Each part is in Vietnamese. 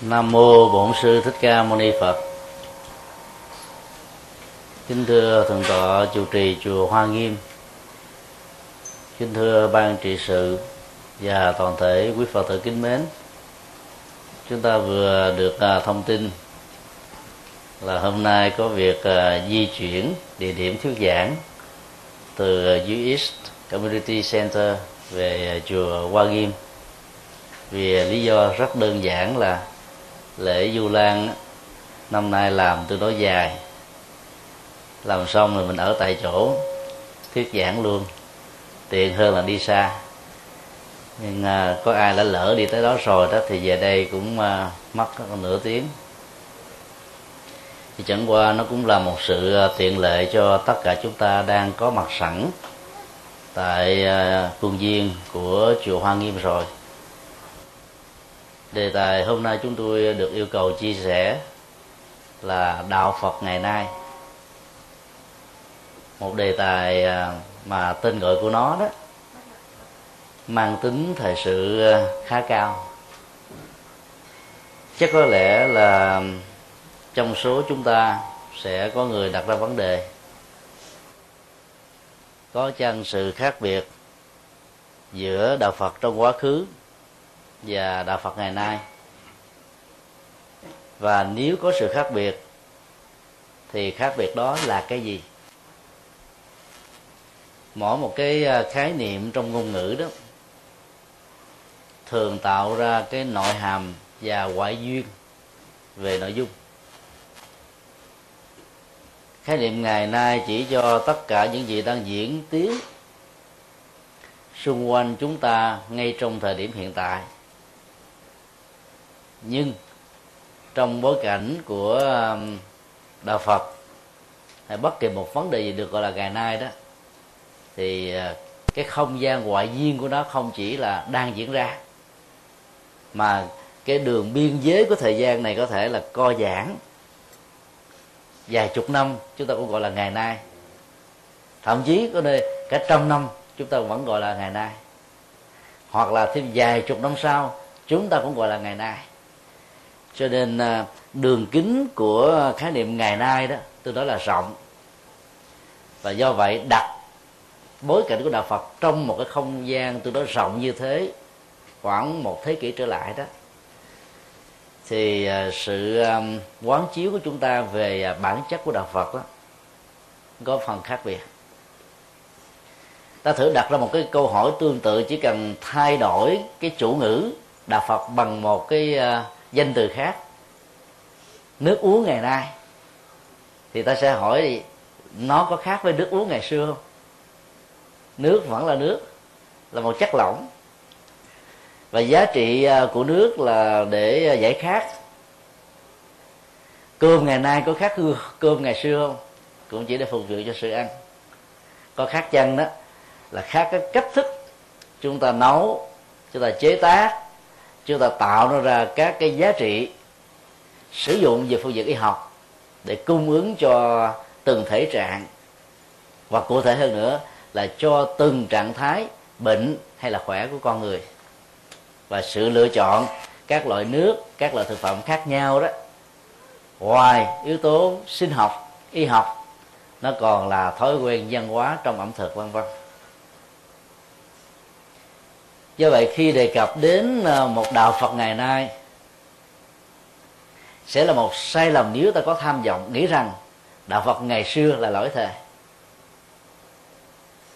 Nam mô Bổn sư Thích Ca Mâu Ni Phật. Kính thưa thượng tọa chủ trì chùa Hoa Nghiêm. Kính thưa ban trị sự và toàn thể quý Phật tử kính mến. Chúng ta vừa được à, thông tin là hôm nay có việc à, di chuyển địa điểm thuyết giảng từ US Community Center về à, chùa Hoa Nghiêm vì lý do rất đơn giản là lễ du lan năm nay làm tương đối dài. Làm xong rồi mình ở tại chỗ thuyết giảng luôn. Tiện hơn là đi xa. Nhưng à, có ai đã lỡ đi tới đó rồi đó thì về đây cũng à, mất nửa tiếng. Thì chẳng qua nó cũng là một sự à, tiện lợi cho tất cả chúng ta đang có mặt sẵn tại à, khuôn viên của chùa Hoa Nghiêm rồi đề tài hôm nay chúng tôi được yêu cầu chia sẻ là đạo phật ngày nay. Một đề tài à, mà tên gọi của nó đó, mang tính thời sự à, khá cao. Chắc có lẽ là trong số chúng ta sẽ có người đặt ra vấn đề. Có chăng sự khác biệt giữa đạo phật trong quá khứ và đạo phật ngày nay. Và nếu có sự khác biệt, thì khác biệt đó là cái gì? Mỗi một cái à, khái niệm trong ngôn ngữ đó thường tạo ra cái nội hàm và ngoại duyên về nội dung. Khái niệm ngày nay chỉ cho tất cả những gì đang diễn tiến xung quanh chúng ta ngay trong thời điểm hiện tại nhưng trong bối cảnh của um, đạo phật, hay bất kỳ một vấn đề gì được gọi là ngày nay đó, thì à, cái không gian ngoại duyên của nó không chỉ là đang diễn ra, mà cái đường biên giới của thời gian này có thể là co giãn vài chục năm, chúng ta cũng gọi là ngày nay. Thậm chí có nơi cả trăm năm chúng ta vẫn gọi là ngày nay. Hoặc là thêm vài chục năm sau, chúng ta cũng gọi là ngày nay cho nên à, đường kính của khái niệm ngày nay đó, tôi nói là rộng. Và do vậy, đặt bối cảnh của đạo Phật trong một cái không gian tôi nói rộng như thế, khoảng một thế kỷ trở lại đó, thì à, sự à, quán chiếu của chúng ta về bản chất của đạo Phật đó, có phần khác biệt. Ta thử đặt ra một cái câu hỏi tương tự, chỉ cần thay đổi cái chủ ngữ đạo Phật bằng một cái danh từ khác. Nước uống ngày nay, thì ta sẽ hỏi nó có khác với nước uống ngày xưa không? Nước vẫn là nước, là một chất lỏng. Và giá trị à, của nước là để giải khát. Cơm ngày nay có khác cơm ngày xưa không? Cũng chỉ để phục vụ cho sự ăn. Có khác chăng đó là khác cái cách thức chúng ta nấu, chúng ta chế tác chúng ta tạo ra các cái giá trị sử dụng về phương diện y học để cung ứng cho từng thể trạng. Và cụ thể hơn nữa là cho từng trạng thái, bệnh hay là khỏe của con người. Và sự lựa chọn các loại nước, các loại thực phẩm khác nhau đó. Ngoài yếu tố sinh học, y học, nó còn là thói quen văn hóa trong ẩm thực, vân vân do vậy, khi đề cập đến ờ, một đạo phật ngày nay, sẽ là một sai lầm nếu ta có tham vọng, nghĩ rằng đạo phật ngày xưa là lỗi thời.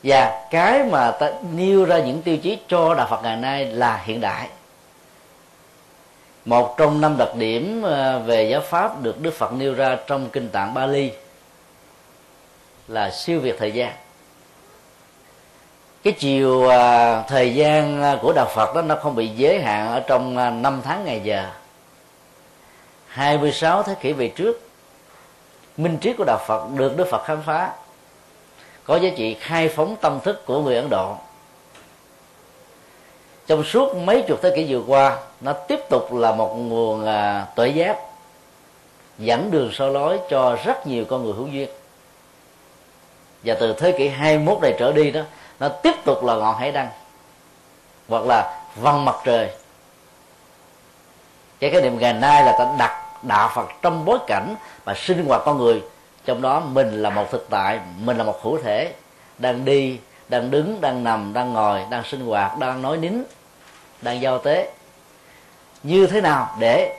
Và cái mà ta nêu ra những tiêu chí cho đạo phật ngày nay là hiện đại. Một trong năm đặc điểm ờ, về giáo pháp được đức phật nêu ra trong kinh tạng bali là siêu việt thời gian cái chiều à, thời gian à, của đạo Phật đó nó không bị giới hạn ở trong à, năm tháng ngày giờ. 26 thế kỷ về trước minh triết của đạo Phật được Đức Phật khám phá. Có giá trị khai phóng tâm thức của người Ấn Độ. Trong suốt mấy chục thế kỷ vừa qua nó tiếp tục là một nguồn à, tuệ giác dẫn đường soi lối cho rất nhiều con người hữu duyên. Và từ thế kỷ 21 này trở đi đó nó tiếp tục là ngọn hải đăng, hoặc là văn mặt trời. Cái cái niệm ngày nay là ta đặt đạo phật trong bối cảnh mà sinh hoạt con người. Trong đó mình là một thực tại, mình là một hữu thể, đang đi, đang đứng, đang nằm, đang ngồi, đang sinh hoạt, đang nói nín, đang giao tế. Như thế nào để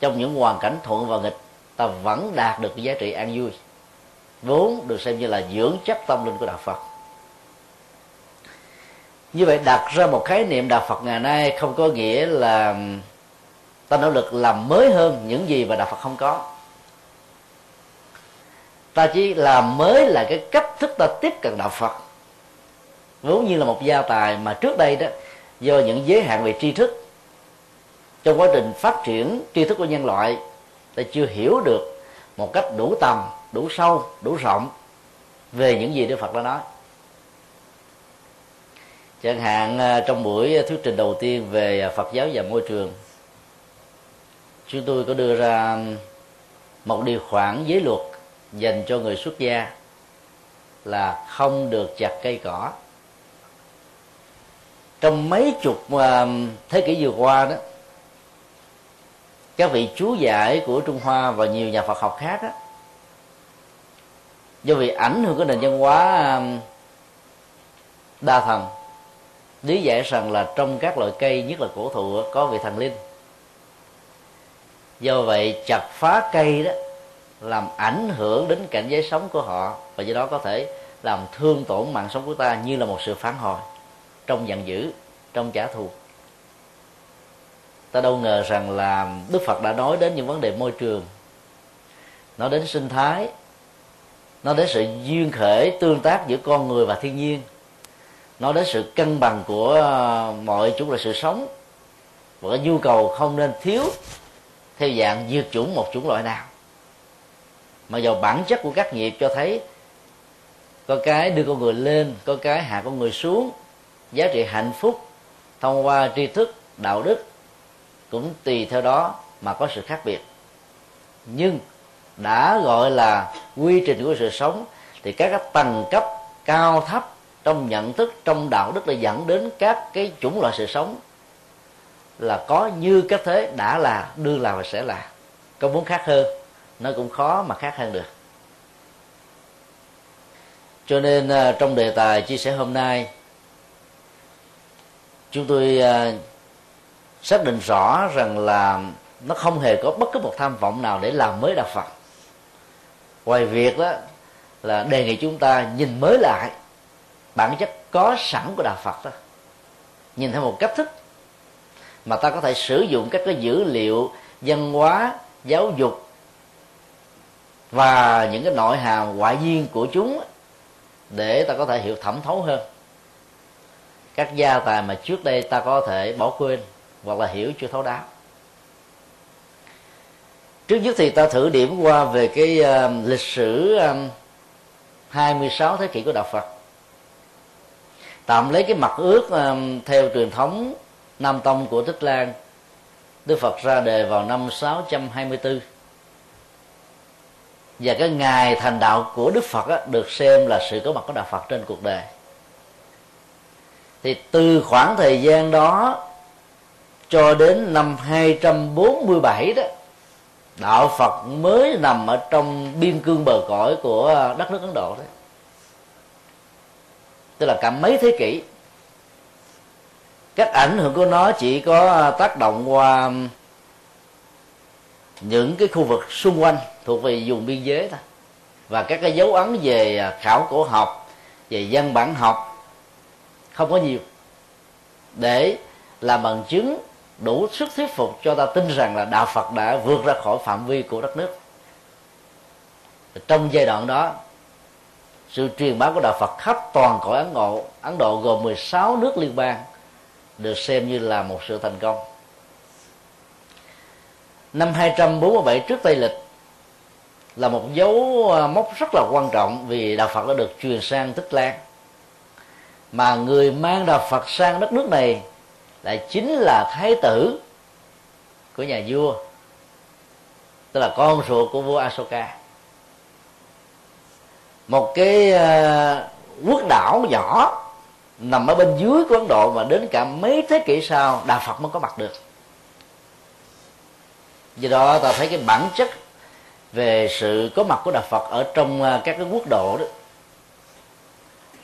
trong những hoàn cảnh thuận và nghịch, ta vẫn đạt được cái giá trị an vui? Vốn được xem như là dưỡng chất tâm linh của đạo phật như vậy đặt ra một khái niệm đạo phật ngày nay không có nghĩa là ta nỗ lực làm mới hơn những gì mà đạo phật không có. Ta chỉ làm mới là cái cách thức ta tiếp cận đạo phật. Vốn như là một gia tài mà trước đây đó, do những giới hạn về tri thức, trong quá trình phát triển tri thức của nhân loại, ta chưa hiểu được một cách đủ tầm, đủ sâu, đủ rộng về những gì đức phật đã nói chẳng hạn ờ, trong buổi thuyết trình đầu tiên về ờ, phật giáo và môi trường chúng tôi có đưa ra một điều khoản giới luật dành cho người xuất gia là không được chặt cây cỏ. Trong mấy chục ờ, thế kỷ vừa qua đó các vị chú giải của trung hoa và nhiều nhà phật học khác đó, do vì ảnh hưởng của nền văn hóa đa thần lý giải rằng là trong các loại cây, nhất là cổ thụ có vị thần linh. Do vậy, chặt phá cây đó làm ảnh hưởng đến cảnh giới sống của họ, và do đó có thể làm thương tổn mạng sống của ta như là một sự phản hồi trong giận dữ, trong trả thù. Ta đâu ngờ rằng là đức phật đã nói đến những vấn đề môi trường. Nói đến sinh thái, nói đến sự duyên khởi tương tác giữa con người và thiên nhiên nói đến sự cân bằng của ờ, mọi chúng là sự sống và cái nhu cầu không nên thiếu theo dạng diệt chủng một chủng loại nào. Mà vào bản chất của các nghiệp cho thấy có cái đưa con người lên, có cái hạ con người xuống, giá trị hạnh phúc thông qua tri thức, đạo đức cũng tùy theo đó mà có sự khác biệt. Nhưng đã gọi là quy trình của sự sống thì các tầng cấp cao thấp trong nhận thức, trong đạo đức là dẫn đến các cái chủng loại sự sống là có như các thế, đã là, đương là và sẽ là. Có muốn khác hơn, nó cũng khó mà khác hơn được. Cho nên à, trong đề tài chia sẻ hôm nay, chúng tôi à, xác định rõ rằng là nó không hề có bất cứ một tham vọng nào để làm mới đạo phật. Ngoài việc đó là đề nghị chúng ta nhìn mới lại bản chất có sẵn của đạo phật đó. Nhìn theo một cách thức mà ta có thể sử dụng các cái dữ liệu văn hóa giáo dục và những cái nội hàm ngoại duyên của chúng để ta có thể hiểu thẩm thấu hơn. Các gia tài mà trước đây ta có thể bỏ quên hoặc là hiểu chưa thấu đáo. Trước nhất thì ta thử điểm qua về cái uh, lịch sử ờ, um, 26 thế kỷ của đạo Phật tạm lấy cái mặt ước ờ, theo truyền thống Nam Tông của Thích Lan Đức Phật ra đề vào năm 624 và cái ngày thành đạo của Đức Phật á, được xem là sự có mặt của đạo Phật trên cuộc đời. Thì từ khoảng thời gian đó cho đến năm 247 đó đạo Phật mới nằm ở trong biên cương bờ cõi của đất nước Ấn Độ đấy tức là cả mấy thế kỷ. Các ảnh hưởng của nó chỉ có tác động qua những cái khu vực xung quanh thuộc về vùng biên giới thôi. Và các cái dấu ấn về khảo cổ học, về văn bản học không có nhiều. Để làm bằng chứng đủ sức thuyết phục cho ta tin rằng là đạo Phật đã vượt ra khỏi phạm vi của đất nước. Trong giai đoạn đó sự truyền bá của đạo Phật khắp toàn cõi Ấn Độ Ấn Độ gồm 16 nước liên bang, được xem như là một sự thành công. Năm 247 trước Tây lịch là một dấu à, mốc rất là quan trọng vì đạo Phật đã được truyền sang Tích Lan. Mà người mang đạo Phật sang đất nước này lại chính là thái tử của nhà vua, tức là con ruột của vua Asoka một cái ờ, quốc đảo nhỏ nằm ở bên dưới của Ấn Độ mà đến cả mấy thế kỷ sau Đạo Phật mới có mặt được. Do đó ta thấy cái bản chất về sự có mặt của đạo phật ở trong ờ, các cái quốc độ đó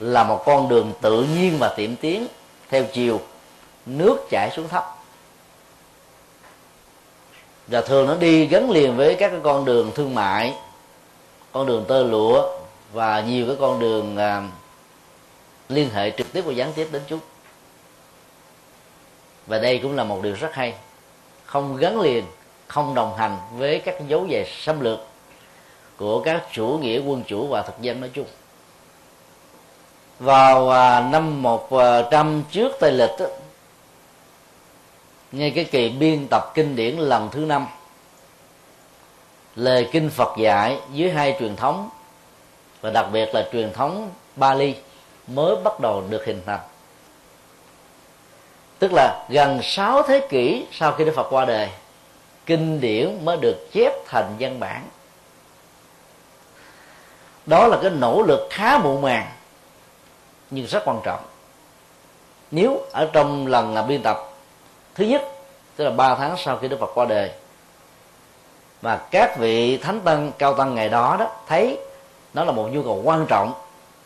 là một con đường tự nhiên và tiệm tiến theo chiều, nước chảy xuống thấp. Và thường nó đi gắn liền với các cái con đường thương mại, con đường tơ lụa và nhiều cái con đường à, liên hệ trực tiếp và gián tiếp đến chúng và đây cũng là một điều rất hay. Không gắn liền không đồng hành với các dấu về xâm lược của các chủ nghĩa quân chủ và thực dân nói chung. Vào à, năm 100 à, trước Tây lịch đó, ngay cái kỳ biên tập kinh điển lần thứ năm lời kinh Phật dạy dưới hai truyền thống và đặc biệt là truyền thống Bali mới bắt đầu được hình thành. Tức là gần 6 thế kỷ sau khi Đức Phật qua đời, kinh điển mới được chép thành văn bản. Đó là cái nỗ lực khá muộn màng, nhưng rất quan trọng. Nếu ở trong lần là biên tập, thứ nhất, tức là ba tháng sau khi Đức Phật qua đời và các vị thánh tăng, cao tăng ngày đó đó, thấy nó là một nhu cầu quan trọng.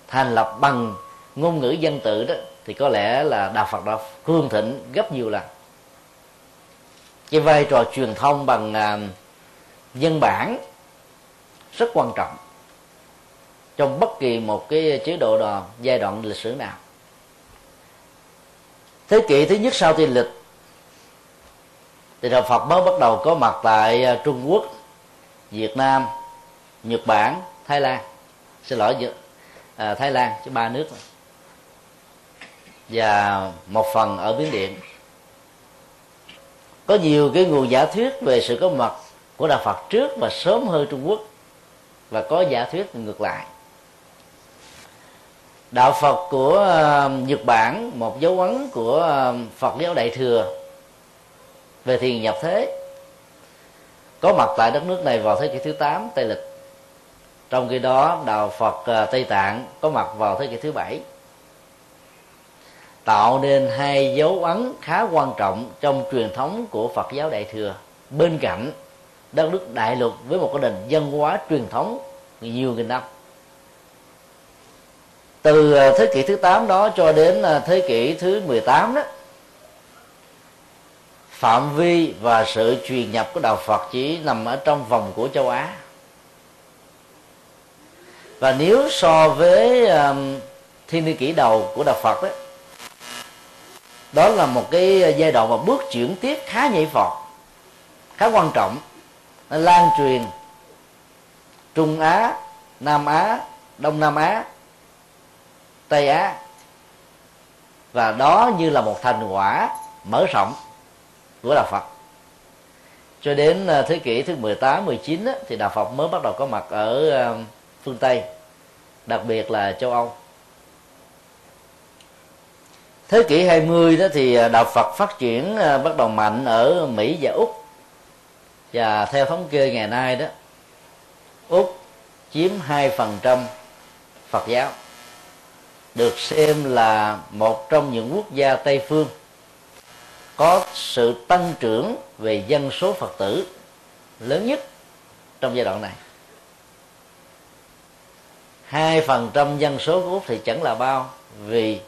Thành lập bằng ngôn ngữ dân tự đó thì có lẽ là đạo Phật đã hương thịnh gấp nhiều lần. Cái vai trò truyền thông bằng à, uh, dân bản rất quan trọng trong bất kỳ một cái chế độ đò giai đoạn lịch sử nào. Thế kỷ thứ nhất sau tiên lịch thì đạo Phật mới bắt đầu có mặt tại à, Trung Quốc, Việt Nam, Nhật Bản, Thái Lan. Xin lỗi à, Thái Lan chứ ba nước. Và một phần ở Miến Điện. Có nhiều cái nguồn giả thuyết về sự có mặt của đạo Phật trước và sớm hơn Trung Quốc. Và có giả thuyết ngược lại. Đạo Phật của uh, Nhật Bản một dấu ấn của uh, Phật giáo Đại thừa về thiền nhập thế có mặt tại đất nước này vào thế kỷ thứ 8 Tây lịch trong khi đó, đạo Phật à, Tây Tạng có mặt vào thế kỷ thứ bảy. Tạo nên hai dấu ấn khá quan trọng trong truyền thống của Phật giáo Đại thừa. Bên cạnh đất nước đại lục với một cái nền văn hóa truyền thống nhiều nghìn năm. Từ à, thế kỷ thứ 8 đó cho đến à, thế kỷ thứ 18 đó, phạm vi và sự truyền nhập của đạo Phật chỉ nằm ở trong vòng của châu Á và nếu so với um, thiên niên kỷ đầu của đạo Phật đó đó là một cái giai đoạn mà bước chuyển tiếp khá nhảy vọt khá quan trọng. Nó lan truyền Trung Á Nam Á Đông Nam Á Tây Á. Và đó như là một thành quả mở rộng của đạo Phật. Cho đến uh, thế kỷ thứ 18, 19 á, thì đạo Phật mới bắt đầu có mặt ở um, phương Tây, đặc biệt là châu Âu. Thế kỷ 20 đó thì à, đạo Phật phát triển à, bắt đầu mạnh ở Mỹ và Úc. Và theo thống kê ngày nay đó, Úc chiếm 2% Phật giáo, được xem là một trong những quốc gia tây phương có sự tăng trưởng về dân số phật tử lớn nhất trong giai đoạn này hai phần trăm dân số của úc thì chẳng là bao, vì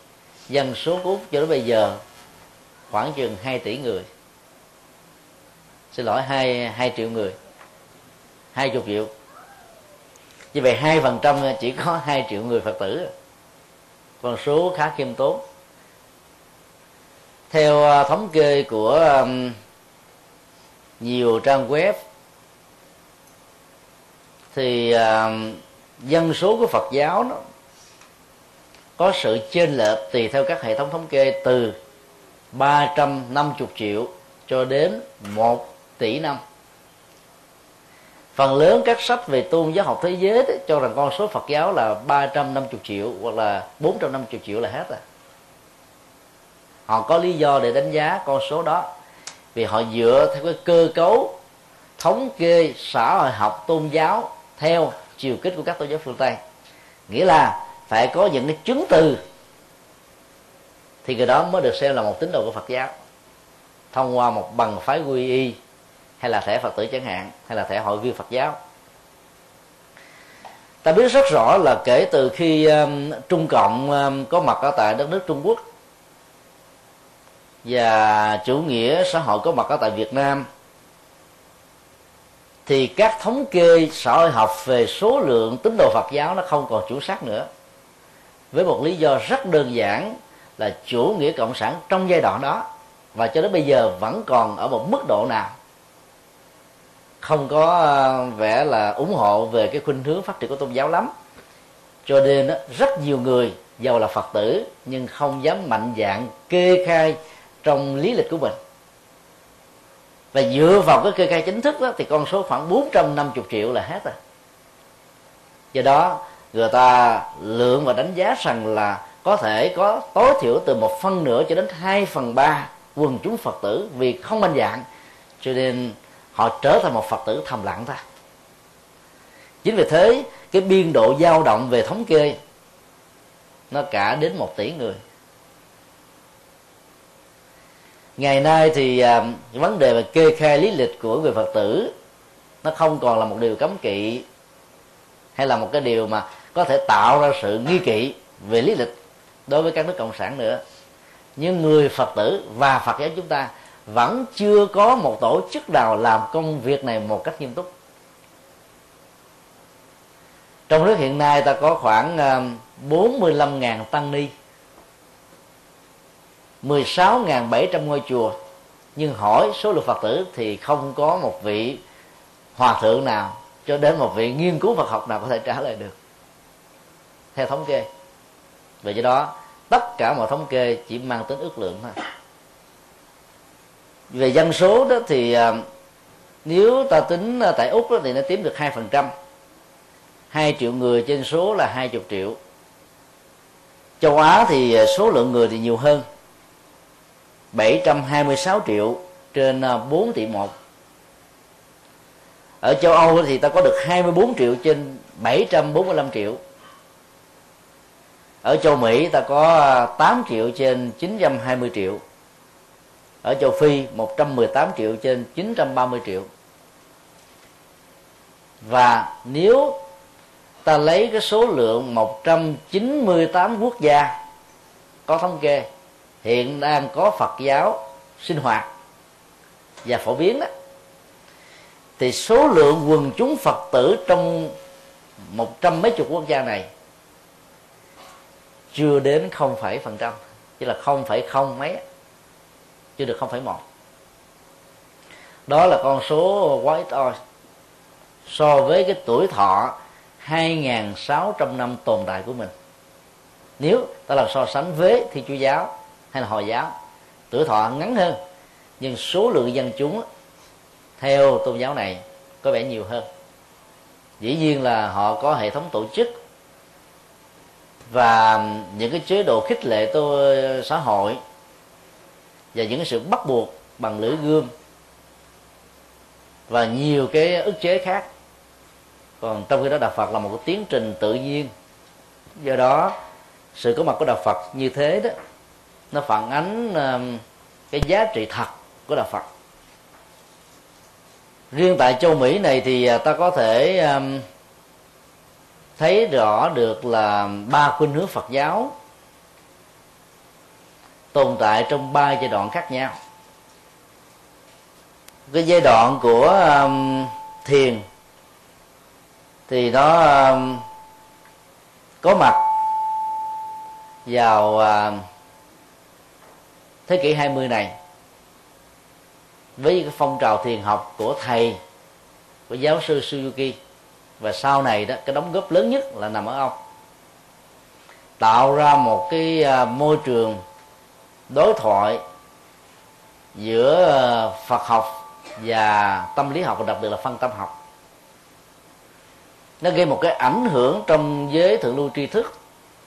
dân số của úc cho đến bây giờ khoảng chừng 2 tỷ người. Xin lỗi, hai hai triệu người, hai chục triệu. Như vậy hai phần trăm chỉ có hai triệu người phật tử. Con số khá khiêm tốn. Theo à, thống kê của nhiều trang web, thì dân số của Phật giáo nó có sự chênh lệch tùy theo các hệ thống thống kê từ 350 triệu cho đến 1 tỷ năm. Phần lớn các sách về tôn giáo học thế giới đó, cho rằng con số Phật giáo là 350 triệu hoặc là 450 triệu là hết à họ có lý do để đánh giá con số đó. Vì họ dựa theo cái cơ cấu thống kê xã hội học tôn giáo theo chiều kích của các tôn giáo phương tây. Nghĩa là phải có những cái chứng từ thì người đó mới được xem là một tín đồ của phật giáo. Thông qua một bằng phái quy y hay là thẻ phật tử chẳng hạn hay là thẻ hội viên phật giáo. Ta biết rất rõ là kể từ khi um, trung cộng um, có mặt ở tại đất nước trung quốc và chủ nghĩa xã hội có mặt ở tại việt nam thì các thống kê xã hội học về số lượng tín đồ phật giáo nó không còn chủ xác nữa. Với một lý do rất đơn giản là chủ nghĩa cộng sản trong giai đoạn đó và cho đến bây giờ vẫn còn ở một mức độ nào. Không có ờ, vẻ là ủng hộ về cái khuynh hướng phát triển của tôn giáo lắm. Cho nên rất nhiều người giàu là phật tử nhưng không dám mạnh dạng kê khai trong lý lịch của mình và dựa vào cái kê khai chính thức đó, thì con số khoảng 450 triệu là hết rồi. Do đó người ta lượng và đánh giá rằng là có thể có tối thiểu từ một phân nửa cho đến hai phần ba quần chúng phật tử vì không mạnh dạng cho nên họ trở thành một phật tử thầm lặng thôi. Chính vì thế cái biên độ dao động về thống kê nó cả đến một tỷ người ngày nay thì à, vấn đề về kê khai lý lịch của người phật tử nó không còn là một điều cấm kỵ hay là một cái điều mà có thể tạo ra sự nghi kỵ về lý lịch đối với các nước cộng sản nữa. Nhưng người phật tử và phật giáo chúng ta vẫn chưa có một tổ chức nào làm công việc này một cách nghiêm túc. Trong nước hiện nay ta có khoảng à, 45.000 tăng ni. 16.700 ngôi chùa. Nhưng hỏi số lượng Phật tử thì không có một vị hòa thượng nào cho đến một vị nghiên cứu Phật học nào có thể trả lời được. Theo thống kê. Vì do đó, tất cả mọi thống kê chỉ mang tính ước lượng thôi. Về dân số đó thì à, nếu ta tính à, tại úc đó thì nó chiếm được hai phần trăm. Hai triệu người trên số là hai chục triệu. Châu á thì à, số lượng người thì nhiều hơn. 726 triệu trên à, 4 tỷ một. Ở châu Âu thì ta có được 24 triệu trên 745 triệu. Ở châu Mỹ ta có à, 8 triệu trên 920 triệu. Ở châu Phi 118 triệu trên 930 triệu. Và nếu ta lấy cái số lượng 198 quốc gia có thống kê hiện đang có Phật giáo sinh hoạt và phổ biến đó, thì số lượng quần chúng Phật tử trong một trăm mấy chục quốc gia này chưa đến không phẩy phần trăm chứ là không phẩy không mấy, chưa được không phẩy một. Đó là con số quá ít oi so với cái tuổi thọ 2.600 năm tồn tại của mình, nếu ta làm so sánh với thi chúa giáo hay là hồi giáo, tuổi thọ ngắn hơn, nhưng số lượng dân chúng theo tôn giáo này có vẻ nhiều hơn. Dĩ nhiên là họ có hệ thống tổ chức và những cái chế độ khích lệ tôi, xã hội và những cái sự bắt buộc bằng lưỡi gươm và nhiều cái ức chế khác. Còn trong khi đó đạo phật là một cái tiến trình tự nhiên. Do đó, sự có mặt của đạo phật như thế đó nó phản ánh cái giá trị thật của đạo phật. Riêng tại châu mỹ này thì à, ta có thể thấy rõ được là ba khuynh hướng phật giáo tồn tại trong ba giai đoạn khác nhau. Cái giai đoạn của um, thiền thì nó um, có mặt vào uh, thế kỷ 20 này, với cái phong trào thiền học của thầy, của giáo sư Suzuki, và sau này đó, cái đóng góp lớn nhất là nằm ở ông, tạo ra một cái à, môi trường đối thoại giữa à, Phật học và tâm lý học, và đặc biệt là phân tâm học. Nó gây một cái ảnh hưởng trong giới thượng lưu tri thức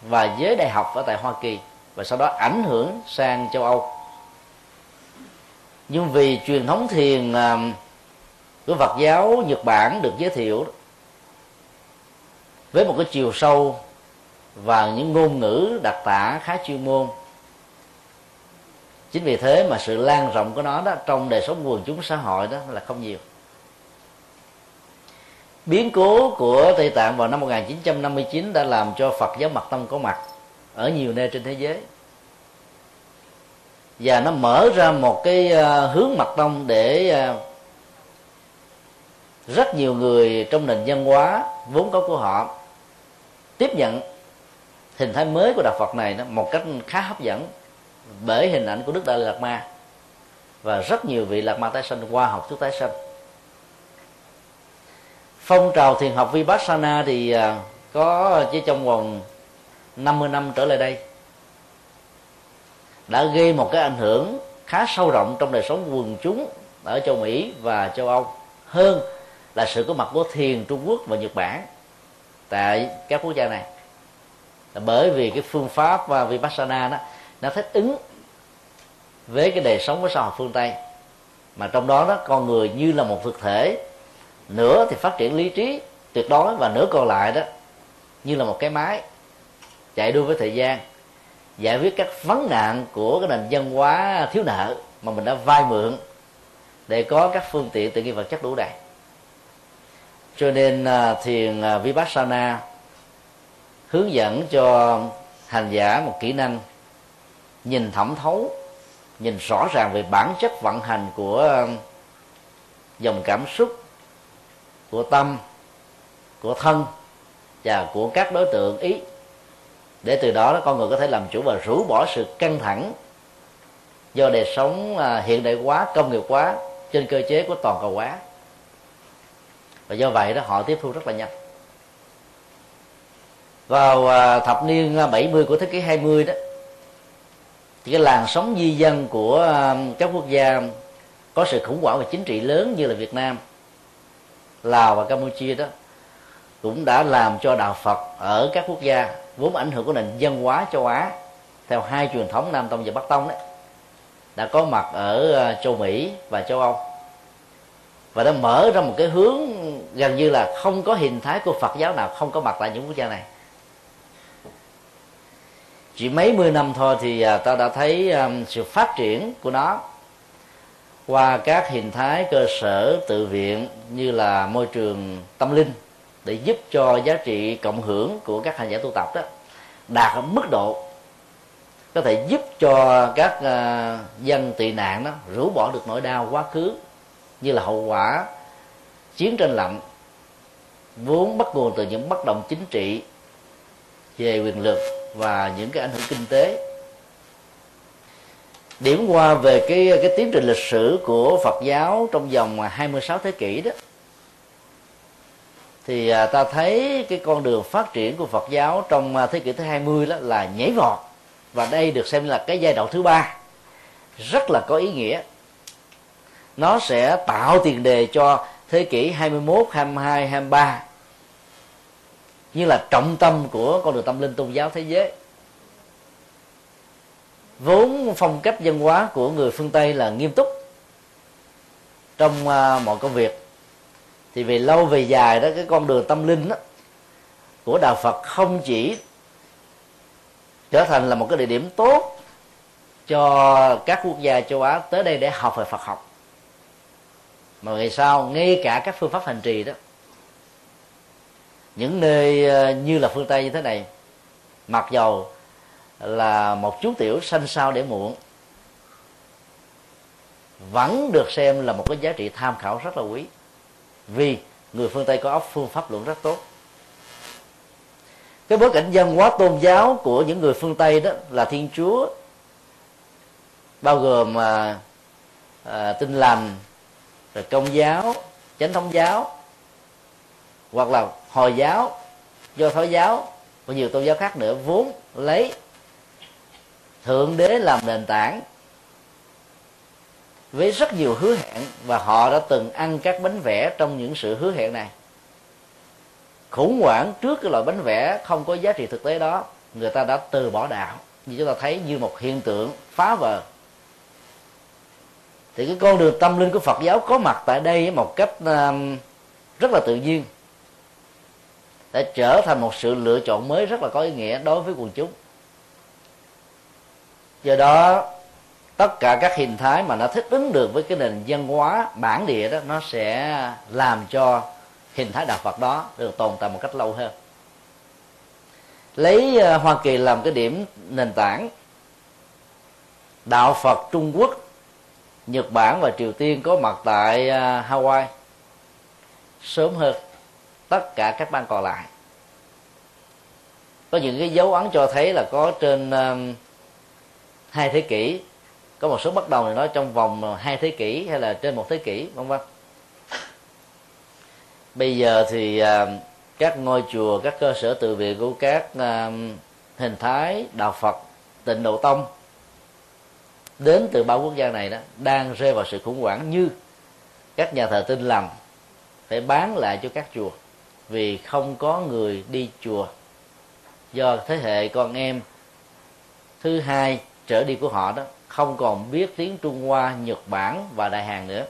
và giới đại học ở tại Hoa Kỳ và sau đó ảnh hưởng sang châu Âu. Nhưng vì truyền thống thiền à, của Phật giáo Nhật Bản được giới thiệu với một cái chiều sâu và những ngôn ngữ đặc tả khá chuyên môn, chính vì thế mà sự lan rộng của nó đó trong đời sống quần chúng xã hội đó là không nhiều. Biến cố của Tây Tạng vào năm 1959 đã làm cho Phật giáo Mật Tông có mặt ở nhiều nơi trên thế giới. Và nó mở ra một cái ờ, hướng Mật Tông để ờ, rất nhiều người trong nền văn hóa vốn có của họ tiếp nhận hình thái mới của đạo Phật này đó một cách khá hấp dẫn bởi hình ảnh của Đức Đại Lạt Ma. Và rất nhiều vị Lạt Ma tái sanh qua học thuyết tái sanh. Phong trào thiền học Vipassana thì ờ, có chỉ trong vòng 50 năm trở lại đây, đã gây một cái ảnh hưởng khá sâu rộng trong đời sống quần chúng ở châu Mỹ và châu Âu, hơn là sự có mặt của thiền Trung Quốc và Nhật Bản tại các quốc gia này. Là bởi vì cái phương pháp và vipassana đó, nó thích ứng với cái đời sống của xã hội phương tây. Mà trong đó đó, con người như là một thực thể, nửa thì phát triển lý trí tuyệt đối và nửa còn lại đó, như là một cái máy chạy đua với thời gian, giải quyết các vấn nạn của cái nền văn hóa thiếu nợ mà mình đã vay mượn để có các phương tiện tự nhiên vật chất đủ đầy. Cho nên à, thiền à, vipassana hướng dẫn cho hành giả một kỹ năng nhìn thẩm thấu, nhìn rõ ràng về bản chất vận hành của à, dòng cảm xúc, của tâm, của thân và của các đối tượng ý để từ đó con người có thể làm chủ và rũ bỏ sự căng thẳng do đời sống à, hiện đại quá công nghiệp quá trên cơ chế của toàn cầu hóa. Và do vậy đó, họ tiếp thu rất là nhanh. Vào à, thập niên à, 70 của thế kỷ 20 đó, thì cái làn sóng di dân của các quốc gia có sự khủng hoảng về chính trị lớn như là Việt Nam, Lào và Campuchia đó, cũng đã làm cho đạo Phật ở các quốc gia vốn ảnh hưởng của nền dân hóa châu Á, theo hai truyền thống Nam Tông và Bắc Tông đấy, đã có mặt ở ờ, châu Mỹ và châu Âu. Và đã mở ra một cái hướng gần như là không có hình thái của Phật giáo nào không có mặt tại những quốc gia này. Chỉ mấy mươi năm thôi thì ờ, ta đã thấy ờ, sự phát triển của nó qua các hình thái cơ sở tự viện như là môi trường tâm linh để giúp cho giá trị cộng hưởng của các hành giả tu tập đó đạt ở mức độ có thể giúp cho các uh, dân tị nạn đó rũ bỏ được nỗi đau quá khứ như là hậu quả chiến tranh lạnh vốn bắt nguồn từ những bất đồng chính trị về quyền lực và những cái ảnh hưởng kinh tế. Điểm qua về cái cái tiến trình lịch sử của Phật giáo trong vòng 26 thế kỷ đó thì à, ta thấy cái con đường phát triển của Phật giáo trong à, thế kỷ thứ 20 đó là nhảy vọt. Và đây được xem là cái giai đoạn thứ ba. Rất là có ý nghĩa. Nó sẽ tạo tiền đề cho thế kỷ 21, 22, 23 như là trọng tâm của con đường tâm linh tôn giáo thế giới. Vốn phong cách văn hóa của người phương tây là nghiêm túc trong à, mọi công việc thì về lâu về dài đó cái con đường tâm linh đó, của đạo phật không chỉ trở thành là một cái địa điểm tốt cho các quốc gia châu á tới đây để học về phật học mà ngày sau ngay cả các phương pháp hành trì đó những nơi ờ, như là phương tây như thế này mặc dầu là một chú tiểu sanh sao để muộn vẫn được xem là một cái giá trị tham khảo rất là quý vì người phương tây có óc phương pháp luận rất tốt. Cái bối cảnh văn hóa tôn giáo của những người phương tây đó là thiên chúa bao gồm à, à, tinh lành rồi công giáo chánh thống giáo hoặc là hồi giáo do thái giáo và nhiều tôn giáo khác nữa vốn lấy thượng đế làm nền tảng với rất nhiều hứa hẹn và họ đã từng ăn các bánh vẽ trong những sự hứa hẹn này. Khủng hoảng trước cái loại bánh vẽ không có giá trị thực tế đó, người ta đã từ bỏ đạo. Như chúng ta thấy như một hiện tượng phá vờ thì cái con đường tâm linh của Phật giáo có mặt tại đây một cách um, rất là tự nhiên. Đã trở thành một sự lựa chọn mới rất là có ý nghĩa đối với quần chúng. Do đó tất cả các hình thái mà nó thích ứng được với cái nền văn hóa bản địa đó nó sẽ làm cho hình thái đạo phật đó được tồn tại một cách lâu hơn. Lấy ờ, hoa kỳ làm cái điểm nền tảng đạo phật trung quốc nhật bản và triều tiên có mặt tại ờ, hawaii sớm hơn tất cả các bang còn lại. Có những cái dấu ấn cho thấy là có trên um, hai thế kỷ có một số bắt đầu thì nói trong vòng ờ, hai thế kỷ hay là trên một thế kỷ, vân vân. Bây giờ thì ờ, các ngôi chùa, các cơ sở từ viện của các ờ, hình thái đạo phật, tịnh độ tông, đến từ ba quốc gia này đó, đang rơi vào sự khủng hoảng như các nhà thờ tin lành phải bán lại cho các chùa vì không có người đi chùa. Do thế hệ con em thứ hai trở đi của họ đó không còn biết tiếng trung hoa nhật bản và đại hàn nữa.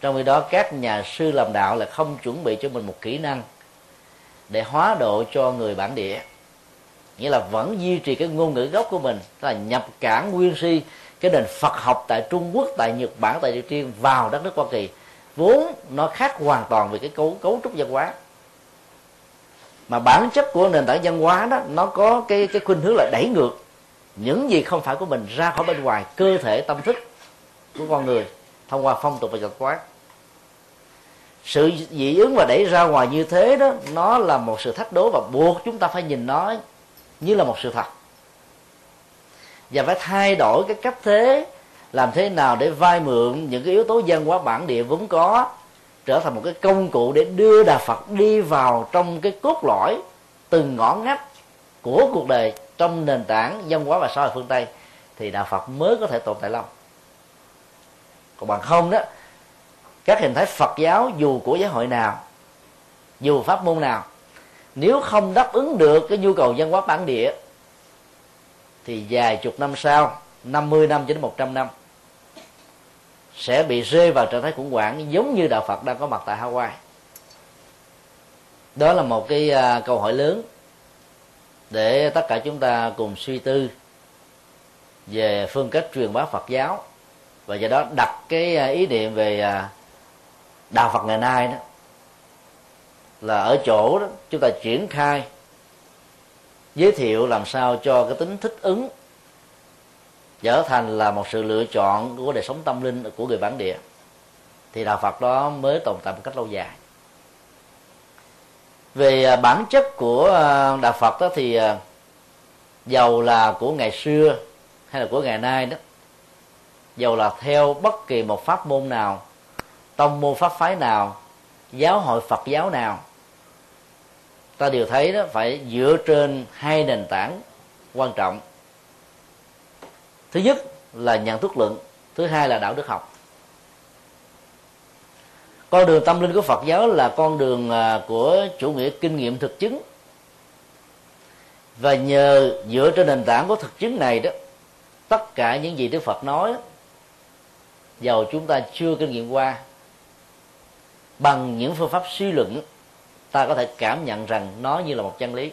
Trong khi đó các nhà sư làm đạo là không chuẩn bị cho mình một kỹ năng để hóa độ cho người bản địa. Nghĩa là vẫn duy trì cái ngôn ngữ gốc của mình tức là nhập cản nguyên si cái nền Phật học tại Trung Quốc, tại Nhật Bản, tại Triều Tiên vào đất nước Hoa Kỳ. Vốn nó khác hoàn toàn về cái cấu cấu trúc văn hóa. Mà bản chất của nền tảng văn hóa đó nó có cái cái khuynh hướng là đẩy ngược những gì không phải của mình ra khỏi bên ngoài, cơ thể, tâm thức của con người thông qua phong tục và tập quán. Sự dị ứng và đẩy ra ngoài như thế đó, nó là một sự thách đố và buộc chúng ta phải nhìn nó như là một sự thật. Và phải thay đổi cái cách thế, làm thế nào để vay mượn những cái yếu tố văn hóa bản địa vốn có, trở thành một cái công cụ để đưa đà Phật đi vào trong cái cốt lõi từng ngõ ngách của cuộc đời trong nền tảng văn hóa và xã hội phương Tây thì đạo Phật mới có thể tồn tại lâu. Còn bằng không đó các hình thái Phật giáo dù của giáo hội nào dù pháp môn nào nếu không đáp ứng được cái nhu cầu văn hóa bản địa thì vài chục năm sau 50 năm cho đến 100 năm sẽ bị rơi vào trạng thái khủng hoảng giống như đạo Phật đang có mặt tại Hawaii. Đó là một cái uh, câu hỏi lớn để tất cả chúng ta cùng suy tư về phương cách truyền bá Phật giáo và do đó đặt cái à, ý niệm về à, đạo Phật ngày nay đó là ở chỗ đó chúng ta triển khai, giới thiệu làm sao cho cái tính thích ứng trở thành là một sự lựa chọn của đời sống tâm linh, của người bản địa. Thì đạo Phật đó mới tồn tại một cách lâu dài về à, bản chất của à, đạo Phật đó thì giàu là của ngày xưa hay là của ngày nay đó giàu là theo bất kỳ một pháp môn nào, tông môn pháp phái nào, giáo hội Phật giáo nào, ta đều thấy đó phải dựa trên hai nền tảng quan trọng. Thứ nhất là nhận thức luận, thứ hai là đạo đức học con đường tâm linh của phật giáo là con đường à, của chủ nghĩa kinh nghiệm thực chứng và nhờ dựa trên nền tảng của thực chứng này đó tất cả những gì đức phật nói dầu chúng ta chưa kinh nghiệm qua bằng những phương pháp suy luận ta có thể cảm nhận rằng nó như là một chân lý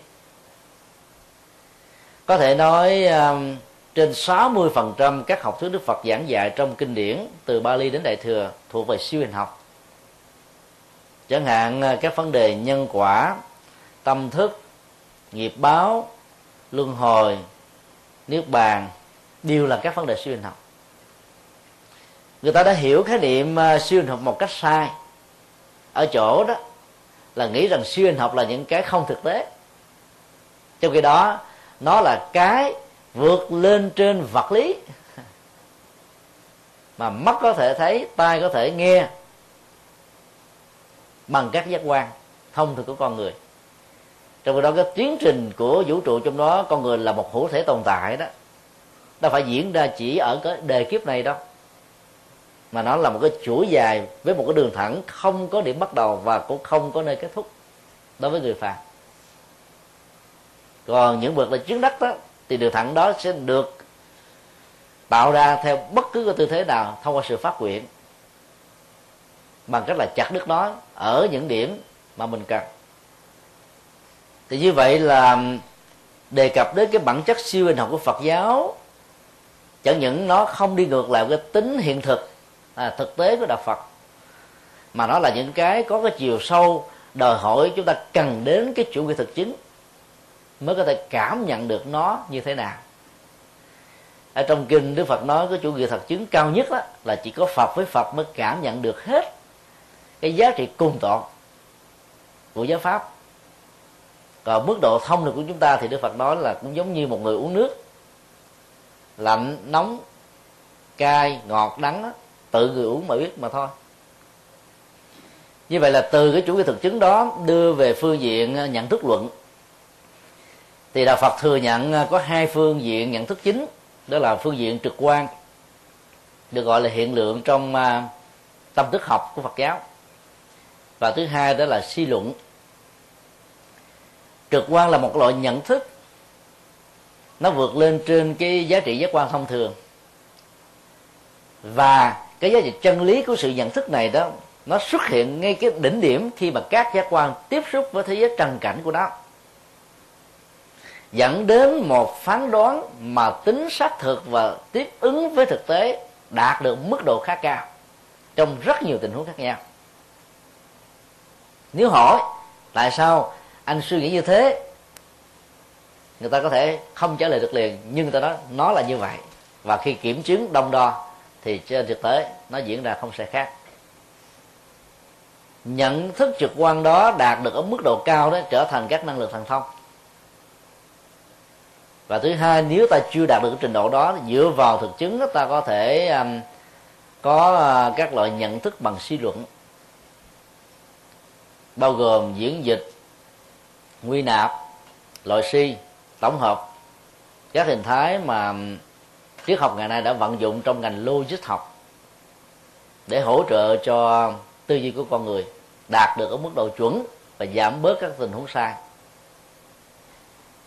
có thể nói um, trên 60% các học thuyết Đức Phật giảng dạy trong kinh điển từ Bali đến Đại thừa thuộc về siêu hình học. Chẳng hạn à, các vấn đề nhân quả, tâm thức, nghiệp báo, luân hồi, niết bàn đều là các vấn đề siêu hình học. Người ta đã hiểu khái niệm à, siêu hình học một cách sai. Ở chỗ đó là nghĩ rằng siêu hình học là những cái không thực tế trong khi đó nó là cái vượt lên trên vật lý mà mắt có thể thấy tai có thể nghe bằng các giác quan, thông thường của con người. Trong khi đó, cái tiến trình của vũ trụ trong đó, con người là một hữu thể tồn tại đó. Nó phải diễn ra chỉ ở cái đề kiếp này đâu mà nó là một cái chuỗi dài với một cái đường thẳng không có điểm bắt đầu và cũng không có nơi kết thúc đối với người phàm. Còn những bậc là chứng đắc đó, thì đường thẳng đó sẽ được tạo ra theo bất cứ cái tư thế nào thông qua sự phát nguyện bằng cách là chặt đứt nó ở những điểm mà mình cần. Thì như vậy là đề cập đến cái bản chất siêu hình học của Phật giáo chẳng những nó không đi ngược lại cái tính hiện thực à, thực tế của đạo Phật mà nó là những cái có cái chiều sâu đòi hỏi chúng ta cần đến cái chủ nghĩa thực chứng mới có thể cảm nhận được nó như thế nào. Ở trong kinh đức phật nói cái chủ nghĩa thật chứng cao nhất đó là chỉ có phật với phật mới cảm nhận được hết cái giá trị cùng tột của giáo pháp. Còn mức độ thông được của chúng ta thì đức phật nói là cũng giống như một người uống nước. Lạnh nóng cay ngọt đắng đó, tự người uống mà biết mà thôi. Như vậy là từ cái chủ nghĩa thực chứng đó đưa về phương diện ờ, nhận thức luận. Thì đạo phật thừa nhận ờ, có hai phương diện nhận thức chính đó là phương diện trực quan được gọi là hiện lượng trong ờ, tâm thức học của phật giáo và thứ hai đó là suy luận. Trực quan là một loại nhận thức. Nó vượt lên trên cái giá trị giác quan thông thường. Và cái giá trị chân lý của sự nhận thức này đó, nó xuất hiện ngay cái đỉnh điểm khi mà các giác quan tiếp xúc với thế giới trần cảnh của nó. Dẫn đến một phán đoán mà tính xác thực và tiếp ứng với thực tế đạt được mức độ khá cao trong rất nhiều tình huống khác nhau nếu hỏi tại sao anh suy nghĩ như thế? Người ta có thể không trả lời được liền nhưng người ta nói nó là như vậy. Và khi kiểm chứng đông đo thì trên thực tế nó diễn ra không sẽ khác. Nhận thức trực quan đó đạt được ở mức độ cao đó trở thành các năng lực thần thông. Và thứ hai nếu ta chưa đạt được trình độ đó dựa vào thực chứng ta có thể um, có à, các loại nhận thức bằng suy luận bao gồm diễn dịch nguy nạp loại si tổng hợp. Các hình thái mà triết học ngày nay đã vận dụng trong ngành logic học để hỗ trợ cho tư duy của con người đạt được ở mức độ chuẩn và giảm bớt các tình huống sai.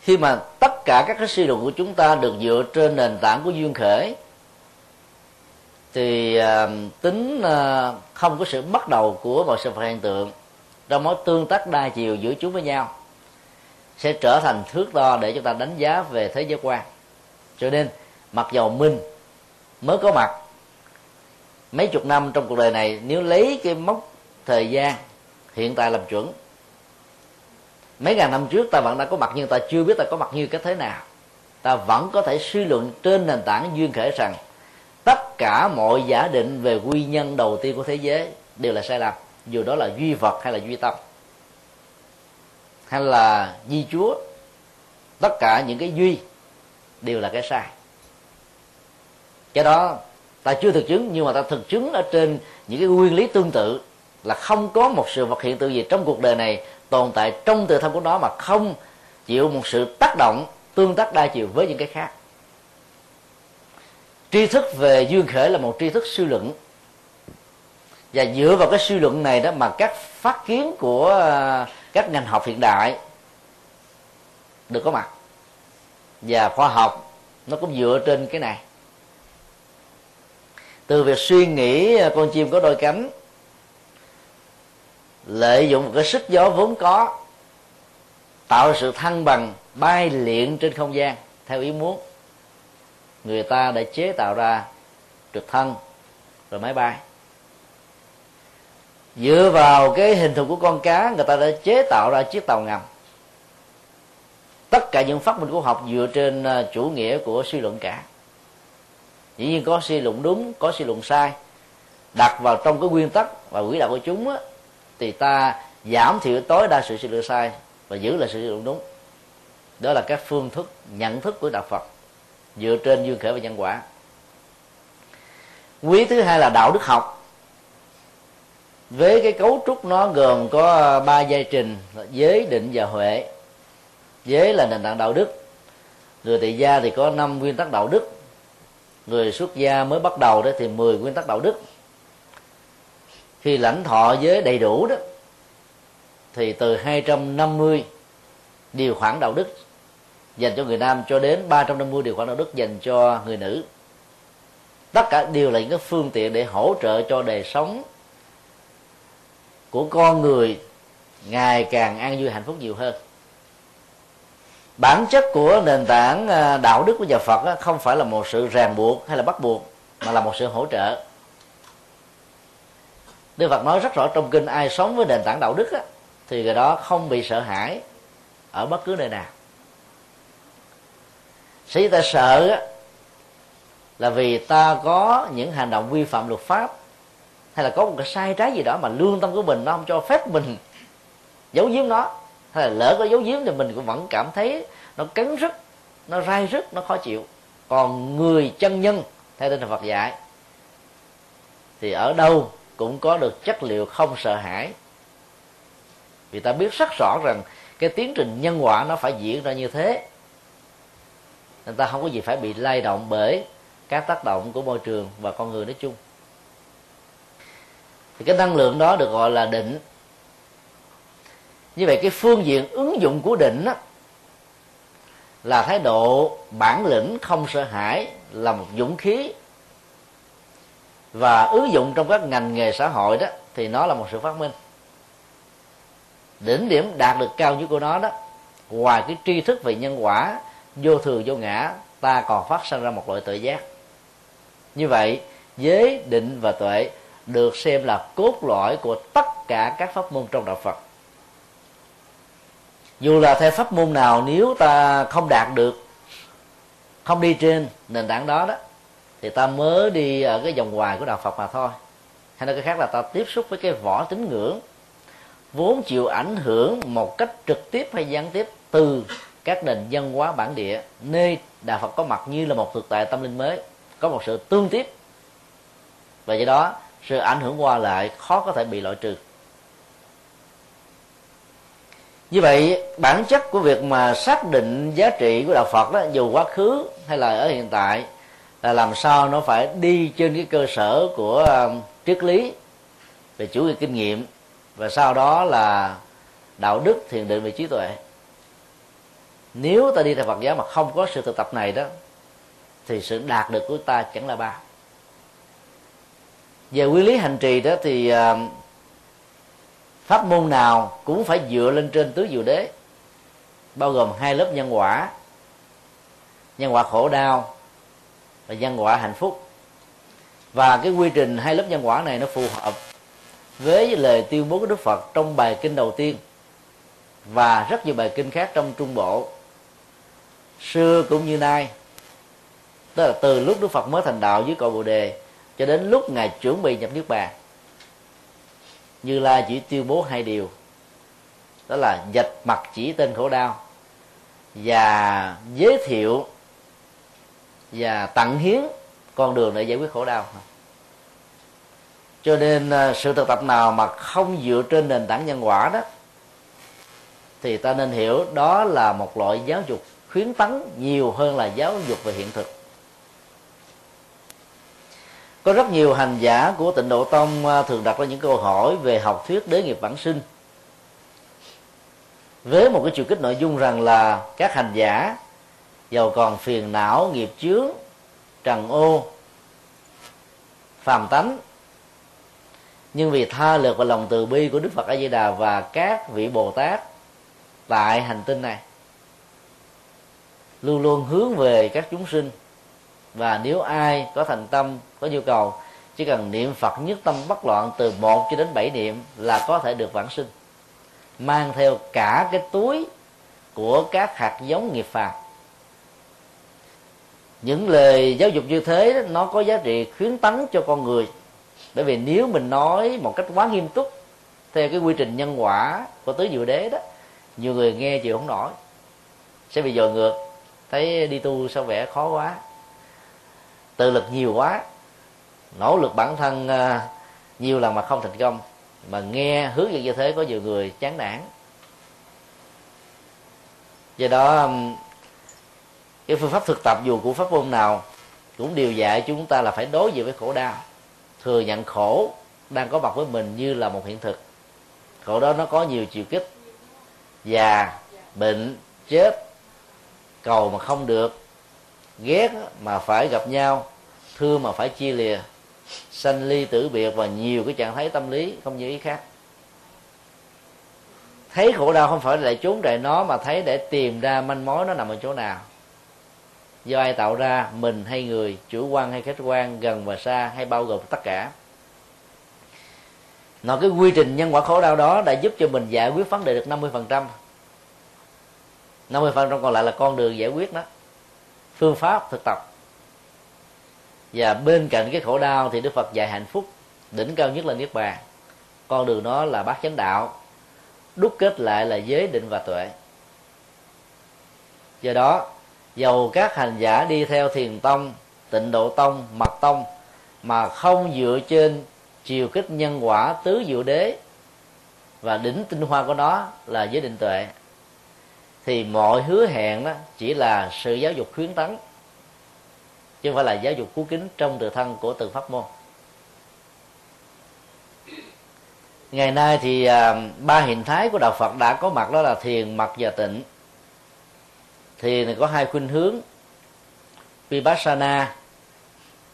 Khi mà tất cả các cái suy luận của chúng ta được dựa trên nền tảng của duyên khởi thì uh, tính uh, không có sự bắt đầu của mọi sự vật hiện tượng trong mối tương tác đa chiều giữa chúng với nhau sẽ trở thành thước đo để chúng ta đánh giá về thế giới quan. Cho nên, mặc dầu minh mới có mặt, mấy chục năm trong cuộc đời này, nếu lấy cái mốc thời gian hiện tại làm chuẩn, mấy ngàn năm trước ta vẫn đã có mặt nhưng ta chưa biết ta có mặt như cái thế nào. Ta vẫn có thể suy luận trên nền tảng duyên khởi rằng tất cả mọi giả định về quy nhân đầu tiên của thế giới đều là sai lầm dù đó là duy vật hay là duy tâm. Hay là di chúa. Tất cả những cái duy đều là cái sai. Cái đó, ta chưa thực chứng, nhưng mà ta thực chứng ở trên những cái nguyên lý tương tự là không có một sự vật hiện tượng gì trong cuộc đời này tồn tại trong tự thân của nó mà không chịu một sự tác động, tương tác đa chiều với những cái khác. Tri thức về duyên khởi là một tri thức suy luận và dựa vào cái suy luận này đó mà các phát kiến của ờ, các ngành học hiện đại được có mặt. Và khoa học nó cũng dựa trên cái này. Từ việc suy nghĩ ờ, con chim có đôi cánh, lợi dụng một cái sức gió vốn có, tạo sự thăng bằng, bay liện trên không gian theo ý muốn. Người ta đã chế tạo ra trực thăng rồi máy bay dựa vào cái hình thù của con cá người ta đã chế tạo ra chiếc tàu ngầm. Tất cả những phát minh của học dựa trên à, chủ nghĩa của suy luận cả. Dĩ nhiên có suy luận đúng có suy luận sai. Đặt vào trong cái nguyên tắc và quỹ đạo của chúng á, thì ta giảm thiểu tối đa sự suy luận sai và giữ lại sự suy luận đúng. Đó là các phương thức nhận thức của đạo phật dựa trên duyên khởi và nhân quả. Quý thứ hai là đạo đức học với cái cấu trúc nó gồm có à, ba giai trình, giới, định và huệ. Giới là nền tảng đạo đức. Người tại gia thì có năm nguyên tắc đạo đức. Người xuất gia mới bắt đầu đó thì 10 nguyên tắc đạo đức. Khi lãnh thọ giới đầy đủ đó, thì từ 250 điều khoản đạo đức dành cho người nam cho đến 350 điều khoản đạo đức dành cho người nữ. Tất cả đều là những cái phương tiện để hỗ trợ cho đời sống của con người ngày càng an vui hạnh phúc nhiều hơn. Bản chất của nền tảng à, đạo đức của nhà Phật không phải là một sự ràng buộc hay là bắt buộc, mà là một sự hỗ trợ. Đức Phật nói rất rõ trong kinh, ai sống với nền tảng đạo đức thì người đó không bị sợ hãi ở bất cứ nơi nào. Sĩ ta sợ là vì ta có những hành động vi phạm luật pháp hay là có một cái sai trái gì đó mà lương tâm của mình nó không cho phép mình giấu giếm nó? Hay là lỡ có giấu giếm thì mình cũng vẫn cảm thấy nó cấn rứt, nó rai rứt, nó khó chịu. Còn người chân nhân, theo tinh thần Phật dạy, thì ở đâu cũng có được chất liệu không sợ hãi. Vì ta biết rất rõ rằng cái tiến trình nhân quả nó phải diễn ra như thế. Nên ta không có gì phải bị lay động bởi các tác động của môi trường và con người nói chung thì cái năng lượng đó được gọi là định. Như vậy cái phương diện ứng dụng của định đó là thái độ bản lĩnh không sợ hãi là một dũng khí. Và ứng dụng trong các ngành nghề xã hội đó thì nó là một sự phát minh. Đỉnh điểm đạt được cao nhất của nó đó, ngoài cái tri thức về nhân quả, vô thường, vô ngã, ta còn phát sinh ra một loại tự giác. Như vậy, giới định và tuệ được xem là cốt lõi của tất cả các pháp môn trong đạo phật. Dù là theo pháp môn nào, nếu ta không đạt được, không đi trên nền tảng đó đó, thì ta mới đi ở cái vòng ngoài của đạo phật mà thôi. Hay nói cái khác là ta tiếp xúc với cái vỏ tín ngưỡng, vốn chịu ảnh hưởng một cách trực tiếp hay gián tiếp từ các nền văn hóa bản địa, nơi đạo phật có mặt như là một thực tại tâm linh mới, có một sự tương tiếp. Và do đó sự ảnh hưởng qua lại khó có thể bị loại trừ. Như vậy, bản chất của việc mà xác định giá trị của đạo phật đó, dù quá khứ hay là ở hiện tại, là làm sao nó phải đi trên cái cơ sở của um, triết lý về chủ nghĩa kinh nghiệm và sau đó là đạo đức thiền định về trí tuệ. Nếu ta đi theo Phật giáo mà không có sự thực tập này đó, thì sự đạt được của ta chẳng là bao về nguyên lý hành trì đó thì à, pháp môn nào cũng phải dựa lên trên tứ diệu đế, bao gồm hai lớp nhân quả. Nhân quả khổ đau và nhân quả hạnh phúc. Và cái quy trình hai lớp nhân quả này nó phù hợp với lời tuyên bố của Đức Phật trong bài kinh đầu tiên và rất nhiều bài kinh khác trong Trung Bộ. Xưa cũng như nay, tức là từ lúc Đức Phật mới thành đạo dưới cội Bồ đề cho đến lúc ngài chuẩn bị nhập niết bàn, như lai chỉ tuyên bố hai điều. Đó là dạch mặt chỉ tên khổ đau và giới thiệu và tặng hiến con đường để giải quyết khổ đau. Cho nên à, sự thực tập nào mà không dựa trên nền tảng nhân quả đó, thì ta nên hiểu đó là một loại giáo dục khuyến tấn nhiều hơn là giáo dục về hiện thực có rất nhiều hành giả của tịnh độ tông à, thường đặt ra những câu hỏi về học thuyết đế nghiệp bản sinh. Với một cái chiều kích nội dung rằng là các hành giả giàu còn phiền não, nghiệp chướng, trần ô, phàm tánh, nhưng vì tha lực và lòng từ bi của đức phật a di đà và các vị bồ tát tại hành tinh này, luôn luôn hướng về các chúng sinh và nếu ai có thành tâm, có nhu cầu, chỉ cần niệm phật nhất tâm bất loạn từ một cho đến bảy niệm là có thể được vãng sinh. Mang theo cả cái túi của các hạt giống nghiệp phàm. Những lời giáo dục như thế nó có giá trị khuyến tấn cho con người. Bởi vì nếu mình nói một cách quá nghiêm túc, theo cái quy trình nhân quả của tứ diệu đế đó, nhiều người nghe chịu không nổi. Sẽ bị dò ngược. Thấy đi tu sao vẻ khó quá tự lực nhiều quá, nỗ lực bản thân à, nhiều lần mà không thành công, mà nghe hướng dẫn như thế có nhiều người chán nản. Do đó cái phương pháp thực tập dù của pháp môn nào cũng đều dạy chúng ta là phải đối diện với khổ đau. Thừa nhận khổ đang có mặt với mình như là một hiện thực. Khổ đó nó có nhiều chiều kích. Già, bệnh, chết, cầu mà không được, ghét mà phải gặp nhau thương mà phải chia lìa, sanh ly tử biệt và nhiều cái trạng thái tâm lý không như ý khác. Thấy khổ đau không phải là trốn chạy nó, mà thấy để tìm ra manh mối nó nằm ở chỗ nào. Do ai tạo ra, mình hay người, chủ quan hay khách quan, gần và xa hay bao gồm tất cả. Nó cái quy trình nhân quả khổ đau đó đã giúp cho mình giải quyết vấn đề được 50% phần trăm. 50% còn lại là con đường giải quyết đó. Phương pháp thực tập và bên cạnh cái khổ đau thì Đức Phật dạy hạnh phúc đỉnh cao nhất là niết bàn. Con đường đó là bát chánh đạo, đúc kết lại là giới định và tuệ. Do đó, dầu các hành giả đi theo thiền tông, tịnh độ tông, mật tông, mà không dựa trên chiều kích nhân quả tứ diệu đế và đỉnh tinh hoa của nó là giới định tuệ, thì mọi hứa hẹn đó chỉ là sự giáo dục khuyến tấn chứ không phải là giáo dục cứu kính trong tự thân của từng pháp môn. Ngày nay thì à, ba hình thái của đạo phật đã có mặt đó là thiền mật và tịnh. Thiền thì có hai khuynh hướng. Vipassana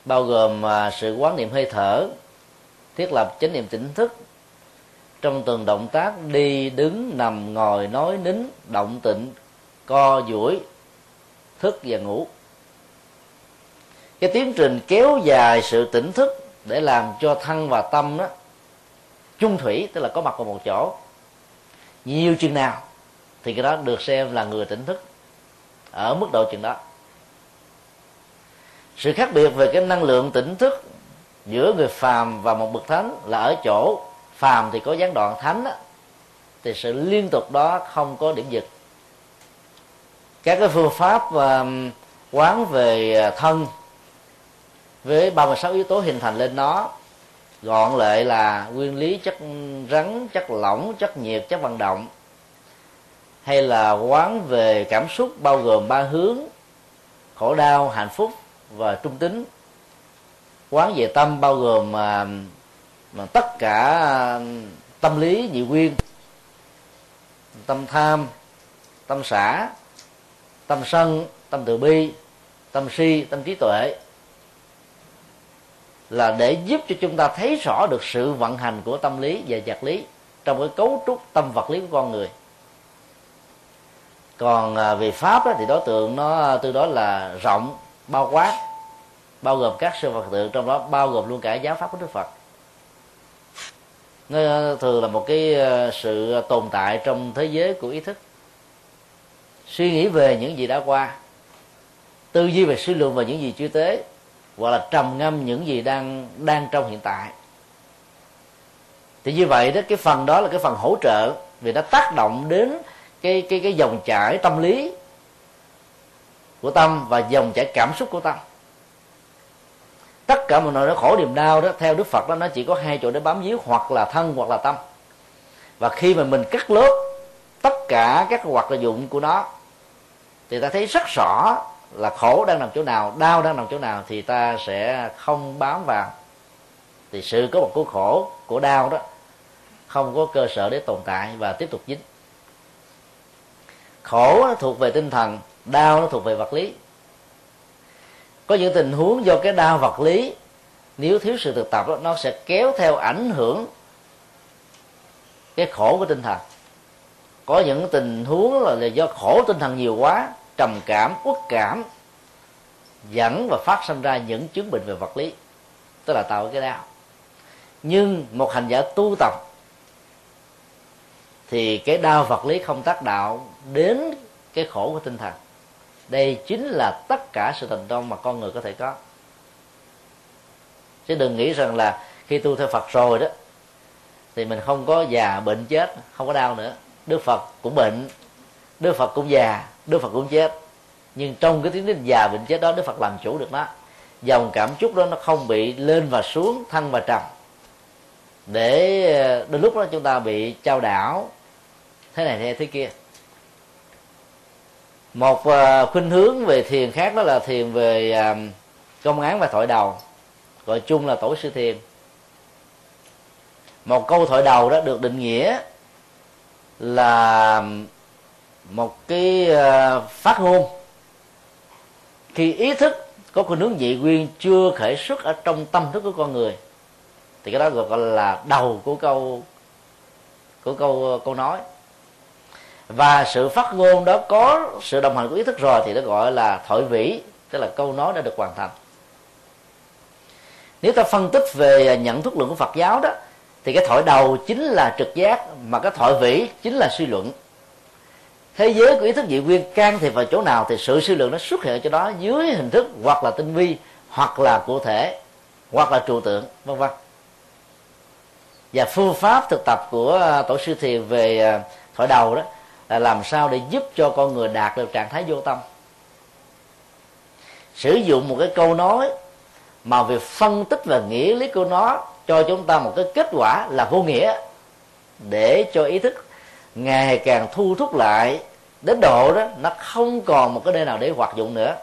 bao gồm à, sự quán niệm hơi thở thiết lập chánh niệm tỉnh thức. Trong từng động tác đi đứng nằm ngồi nói nín động tịnh co duỗi thức và ngủ cái tiến trình kéo dài sự tỉnh thức để làm cho thân và tâm đó chung thủy tức là có mặt vào một chỗ. Nhiều chừng nào thì cái đó được xem là người tỉnh thức ở mức độ chừng đó. Sự khác biệt về cái năng lượng tỉnh thức giữa người phàm và một bậc thánh là ở chỗ phàm thì có gián đoạn thánh đó, thì sự liên tục đó không có điểm dừng. Các cái phương pháp um, quán về à, thân với 36 yếu tố hình thành lên nó. Gọn lại là nguyên lý chất rắn chất lỏng chất nhiệt chất vận động. Hay là quán về cảm xúc bao gồm ba hướng khổ đau hạnh phúc và trung tính. Quán về tâm bao gồm mà, mà tất cả à, tâm lý nhị nguyên tâm tham tâm xả tâm sân tâm từ bi tâm si tâm trí tuệ là để giúp cho chúng ta thấy rõ được sự vận hành của tâm lý và vật lý trong cái cấu trúc tâm vật lý của con người còn à, về pháp đó, thì đối tượng nó à, từ đó là rộng bao quát bao gồm các sư phật tượng trong đó bao gồm luôn cả giáo pháp của đức phật nó à, thường là một cái sự tồn tại trong thế giới của ý thức suy nghĩ về những gì đã qua tư duy về suy luận về những gì chưa tới hoặc là trầm ngâm những gì đang đang trong hiện tại. Thì như vậy đó, cái phần đó là cái phần hỗ trợ vì nó tác động đến cái cái cái dòng chảy tâm lý của tâm và dòng chảy cảm xúc của tâm. Tất cả mọi nỗi khổ niềm đau đó, theo đức phật đó, nó chỉ có hai chỗ để bám víu, hoặc là thân hoặc là tâm. Và khi mà mình cắt lớp tất cả các hoạt dụng của nó, thì ta thấy rất rõ là khổ đang nằm chỗ nào đau đang nằm chỗ nào thì ta sẽ không bám vào. Thì sự có một của khổ của đau đó không có cơ sở để tồn tại và tiếp tục dính. Khổ nó thuộc về tinh thần đau nó thuộc về vật lý. Có những tình huống do cái đau vật lý nếu thiếu sự thực tập đó, nó sẽ kéo theo ảnh hưởng cái khổ của tinh thần. Có những tình huống là do khổ tinh thần nhiều quá trầm cảm, uất cảm, dẫn và phát sinh ra những chứng bệnh về vật lý. Tức là tạo cái đau. Nhưng một hành giả tu tập thì cái đau vật lý không tác đạo đến cái khổ của tinh thần. Đây chính là tất cả sự thành công mà con người có thể có. Chứ đừng nghĩ rằng là khi tu theo phật rồi đó, thì mình không có già bệnh chết, không có đau nữa. Đức phật cũng bệnh, đức phật cũng già đức phật cũng chết. Nhưng trong cái tiến trình già bệnh chết đó đức phật làm chủ được nó. Dòng cảm xúc đó nó không bị lên và xuống thăng và trầm. Để ờ, đến đôi lúc đó chúng ta bị trao đảo. Thế này thế, thế kia. Một ờ, khuynh hướng về thiền khác đó là thiền về ờ, công án và thổi đầu. Gọi chung là tổ sư thiền. Một câu thổi đầu đó được định nghĩa là một cái ờ, phát ngôn. Khi ý thức có khuynh hướng dị nguyên chưa khởi xuất ở trong tâm thức của con người, thì cái đó gọi là đầu của câu của câu ờ, câu nói. Và sự phát ngôn đó có sự đồng hành của ý thức rồi thì nó gọi là thoại vĩ, tức là câu nói đã được hoàn thành. Nếu ta phân tích về ờ, nhận thức lượng của Phật giáo đó, thì cái thổi đầu chính là trực giác, mà cái thổi vĩ chính là suy luận thế giới của ý thức dị nguyên can thiệp vào chỗ nào thì sự suy lượng nó xuất hiện cho đó dưới hình thức hoặc là tinh vi, hoặc là cụ thể, hoặc là trụ tượng, vân vân. Và phương pháp thực tập của à, tổ sư thiền về à, thổi đầu đó là làm sao để giúp cho con người đạt được trạng thái vô tâm. Sử dụng một cái câu nói mà việc phân tích và nghĩa lý của nó cho chúng ta một cái kết quả là vô nghĩa để cho ý thức ngày càng thu thúc lại đến độ đó nó không còn một cái nơi nào để hoạt dụng nữa.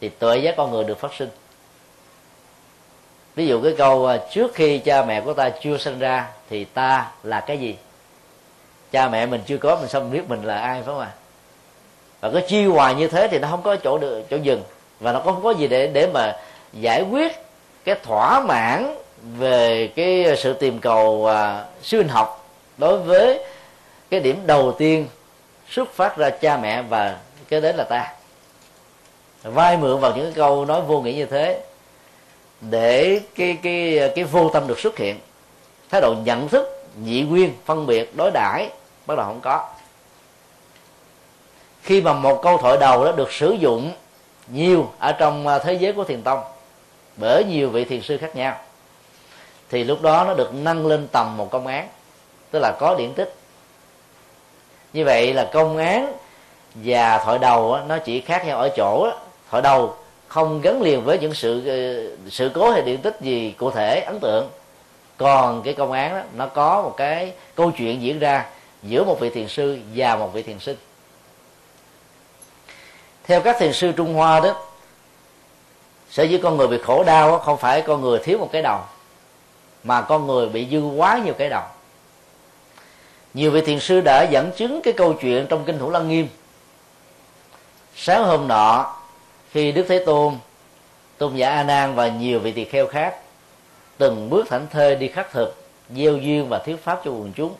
Thì tuệ giác con người được phát sinh. Ví dụ cái câu à, trước khi cha mẹ của ta chưa sinh ra thì ta là cái gì? Cha mẹ mình chưa có mình sao mình biết mình là ai phải không ạ? Và cái chi hoài như thế thì nó không có chỗ được chỗ dừng. Và nó không có gì để để mà giải quyết cái thỏa mãn về cái sự tìm cầu uh, siêu học đối với cái điểm đầu tiên xuất phát ra cha mẹ và cái đến là ta. Vai mượn vào những cái câu nói vô nghĩa như thế để cái cái cái vô tâm được xuất hiện. Thái độ nhận thức, nhị nguyên, phân biệt, đối đãi bắt đầu không có. Khi mà một câu thoại đầu đó được sử dụng nhiều ở trong à, thế giới của thiền tông, bởi nhiều vị thiền sư khác nhau, thì lúc đó nó được nâng lên tầm một công án tức là có điển tích. Như vậy là công án và thoại đầu nó chỉ khác nhau ở chỗ thoại đầu không gắn liền với những sự ờ, sự cố hay điện tích gì cụ thể, ấn tượng. Còn cái công án đó nó có một cái câu chuyện diễn ra giữa một vị thiền sư và một vị thiền sinh. Theo các thiền sư trung hoa đó, sở dĩ con người bị khổ đau không phải con người thiếu một cái đầu, mà con người bị dư quá nhiều cái đầu nhiều vị thiền sư đã dẫn chứng cái câu chuyện trong kinh thủ lăng nghiêm. Sáng hôm nọ, khi đức thế tôn tôn giả a nan và nhiều vị tỳ kheo khác từng bước thảnh thơi đi khắc thực, gieo duyên và thuyết pháp cho quần chúng.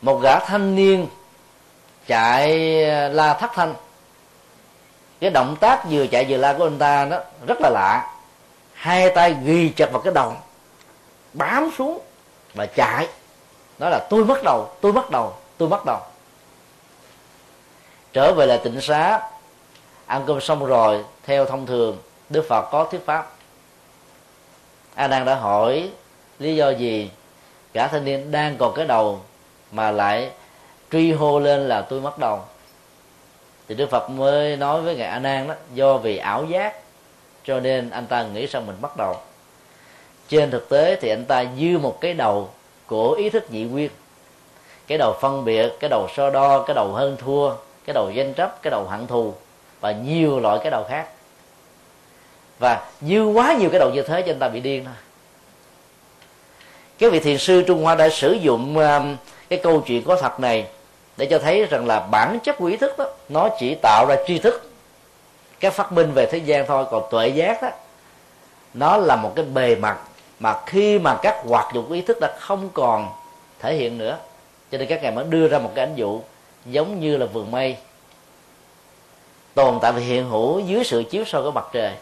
Một gã thanh niên chạy ờ, la thất thanh. Cái động tác vừa chạy vừa la của anh ta nó rất là lạ. Hai tay ghi chặt vào cái đầu, bám xuống và chạy đó là tôi mất đầu, tôi mất đầu, tôi mất đầu. Trở về lại tịnh xá, ăn cơm xong rồi, theo thông thường, đức phật có thuyết pháp. A nan đã hỏi, lý do gì? Cả thanh niên đang còn cái đầu, mà lại truy hô lên là tôi mất đầu. Thì đức phật mới nói với ngài a nan đó, do vì ảo giác, cho nên anh ta nghĩ rằng mình bắt đầu. Trên thực tế thì anh ta dư một cái đầu của ý thức nhị nguyên cái đầu phân biệt, cái đầu so đo, cái đầu hơn thua, cái đầu danh chấp cái đầu hận thù và nhiều loại cái đầu khác. Và dư quá nhiều cái đầu như thế cho anh ta bị điên thôi. Cái vị thiền sư trung hoa đã sử dụng um, cái câu chuyện có thật này để cho thấy rằng là bản chất của ý thức đó, nó chỉ tạo ra tri thức. Các phát minh về thế gian thôi, còn tuệ giác đó, nó là một cái bề mặt mà khi mà các hoạt dụng của ý thức đã không còn thể hiện nữa cho nên các ngài mới đưa ra một cái ảnh dụ giống như là vườn mây tồn tại và hiện hữu dưới sự chiếu soi của mặt trời.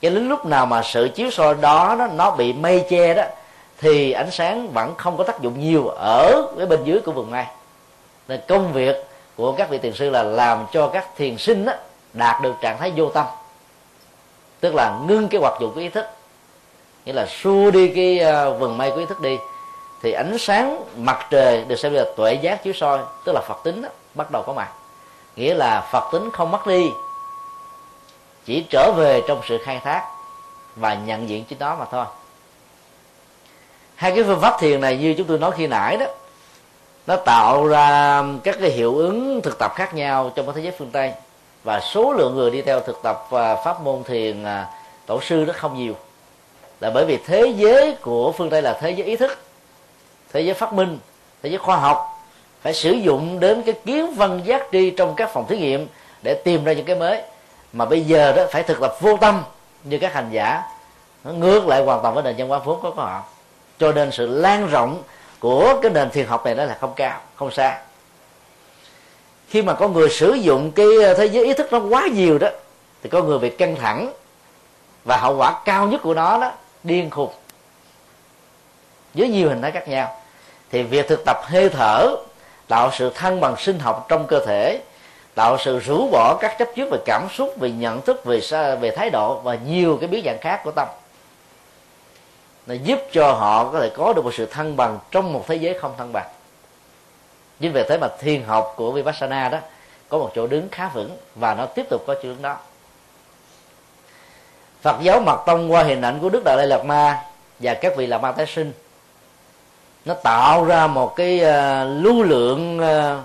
Cho đến lúc nào mà sự chiếu soi đó nó, nó bị mây che đó thì ánh sáng vẫn không có tác dụng nhiều ở cái bên dưới của vườn mây. Nên công việc của các vị thiền sư là làm cho các thiền sinh đó, đạt được trạng thái vô tâm tức là ngưng cái hoạt dụng của ý thức nghĩa là xua đi cái ờ, vườn mây của ý thức đi. Thì ánh sáng mặt trời được xem là tuệ giác chiếu soi tức là phật tính đó, bắt đầu có mặt. Nghĩa là phật tính không mất đi chỉ trở về trong sự khai thác và nhận diện chính đó mà thôi. Hai cái phương pháp thiền này như chúng tôi nói khi nãy đó nó tạo ra các cái hiệu ứng thực tập khác nhau trong cái thế giới phương tây. Và số lượng người đi theo thực tập và pháp môn thiền ờ, tổ sư nó không nhiều là bởi vì thế giới của phương tây là thế giới ý thức, thế giới phát minh, thế giới khoa học phải sử dụng đến cái kiến văn giác tri trong các phòng thí nghiệm để tìm ra những cái mới. Mà bây giờ đó phải thực tập vô tâm như các hành giả, nó ngược lại hoàn toàn với nền văn hóa vốn có của họ. Cho nên sự lan rộng của cái nền thiền học này đó là không cao, không xa. Khi mà có người sử dụng cái ờ, thế giới ý thức nó quá nhiều đó, thì có người bị căng thẳng và hậu quả cao nhất của nó đó điên khùng. Với nhiều hình thái khác nhau. Thì việc thực tập hơi thở tạo sự thăng bằng sinh học trong cơ thể, tạo sự rũ bỏ các chấp trước về cảm xúc, về nhận thức, về về thái độ và nhiều cái biến dạng khác của tâm. Nó giúp cho họ có thể có được một sự thăng bằng trong một thế giới không thăng bằng. Chính vì thế mà thiền học của vipassana đó có một chỗ đứng khá vững và nó tiếp tục có chỗ đứng đó. Phật giáo mật tông qua hình ảnh của Đức Đại Lây Lạt Ma và các vị lạt ma tái sinh. Nó tạo ra một cái uh, lưu lượng ờ, uh,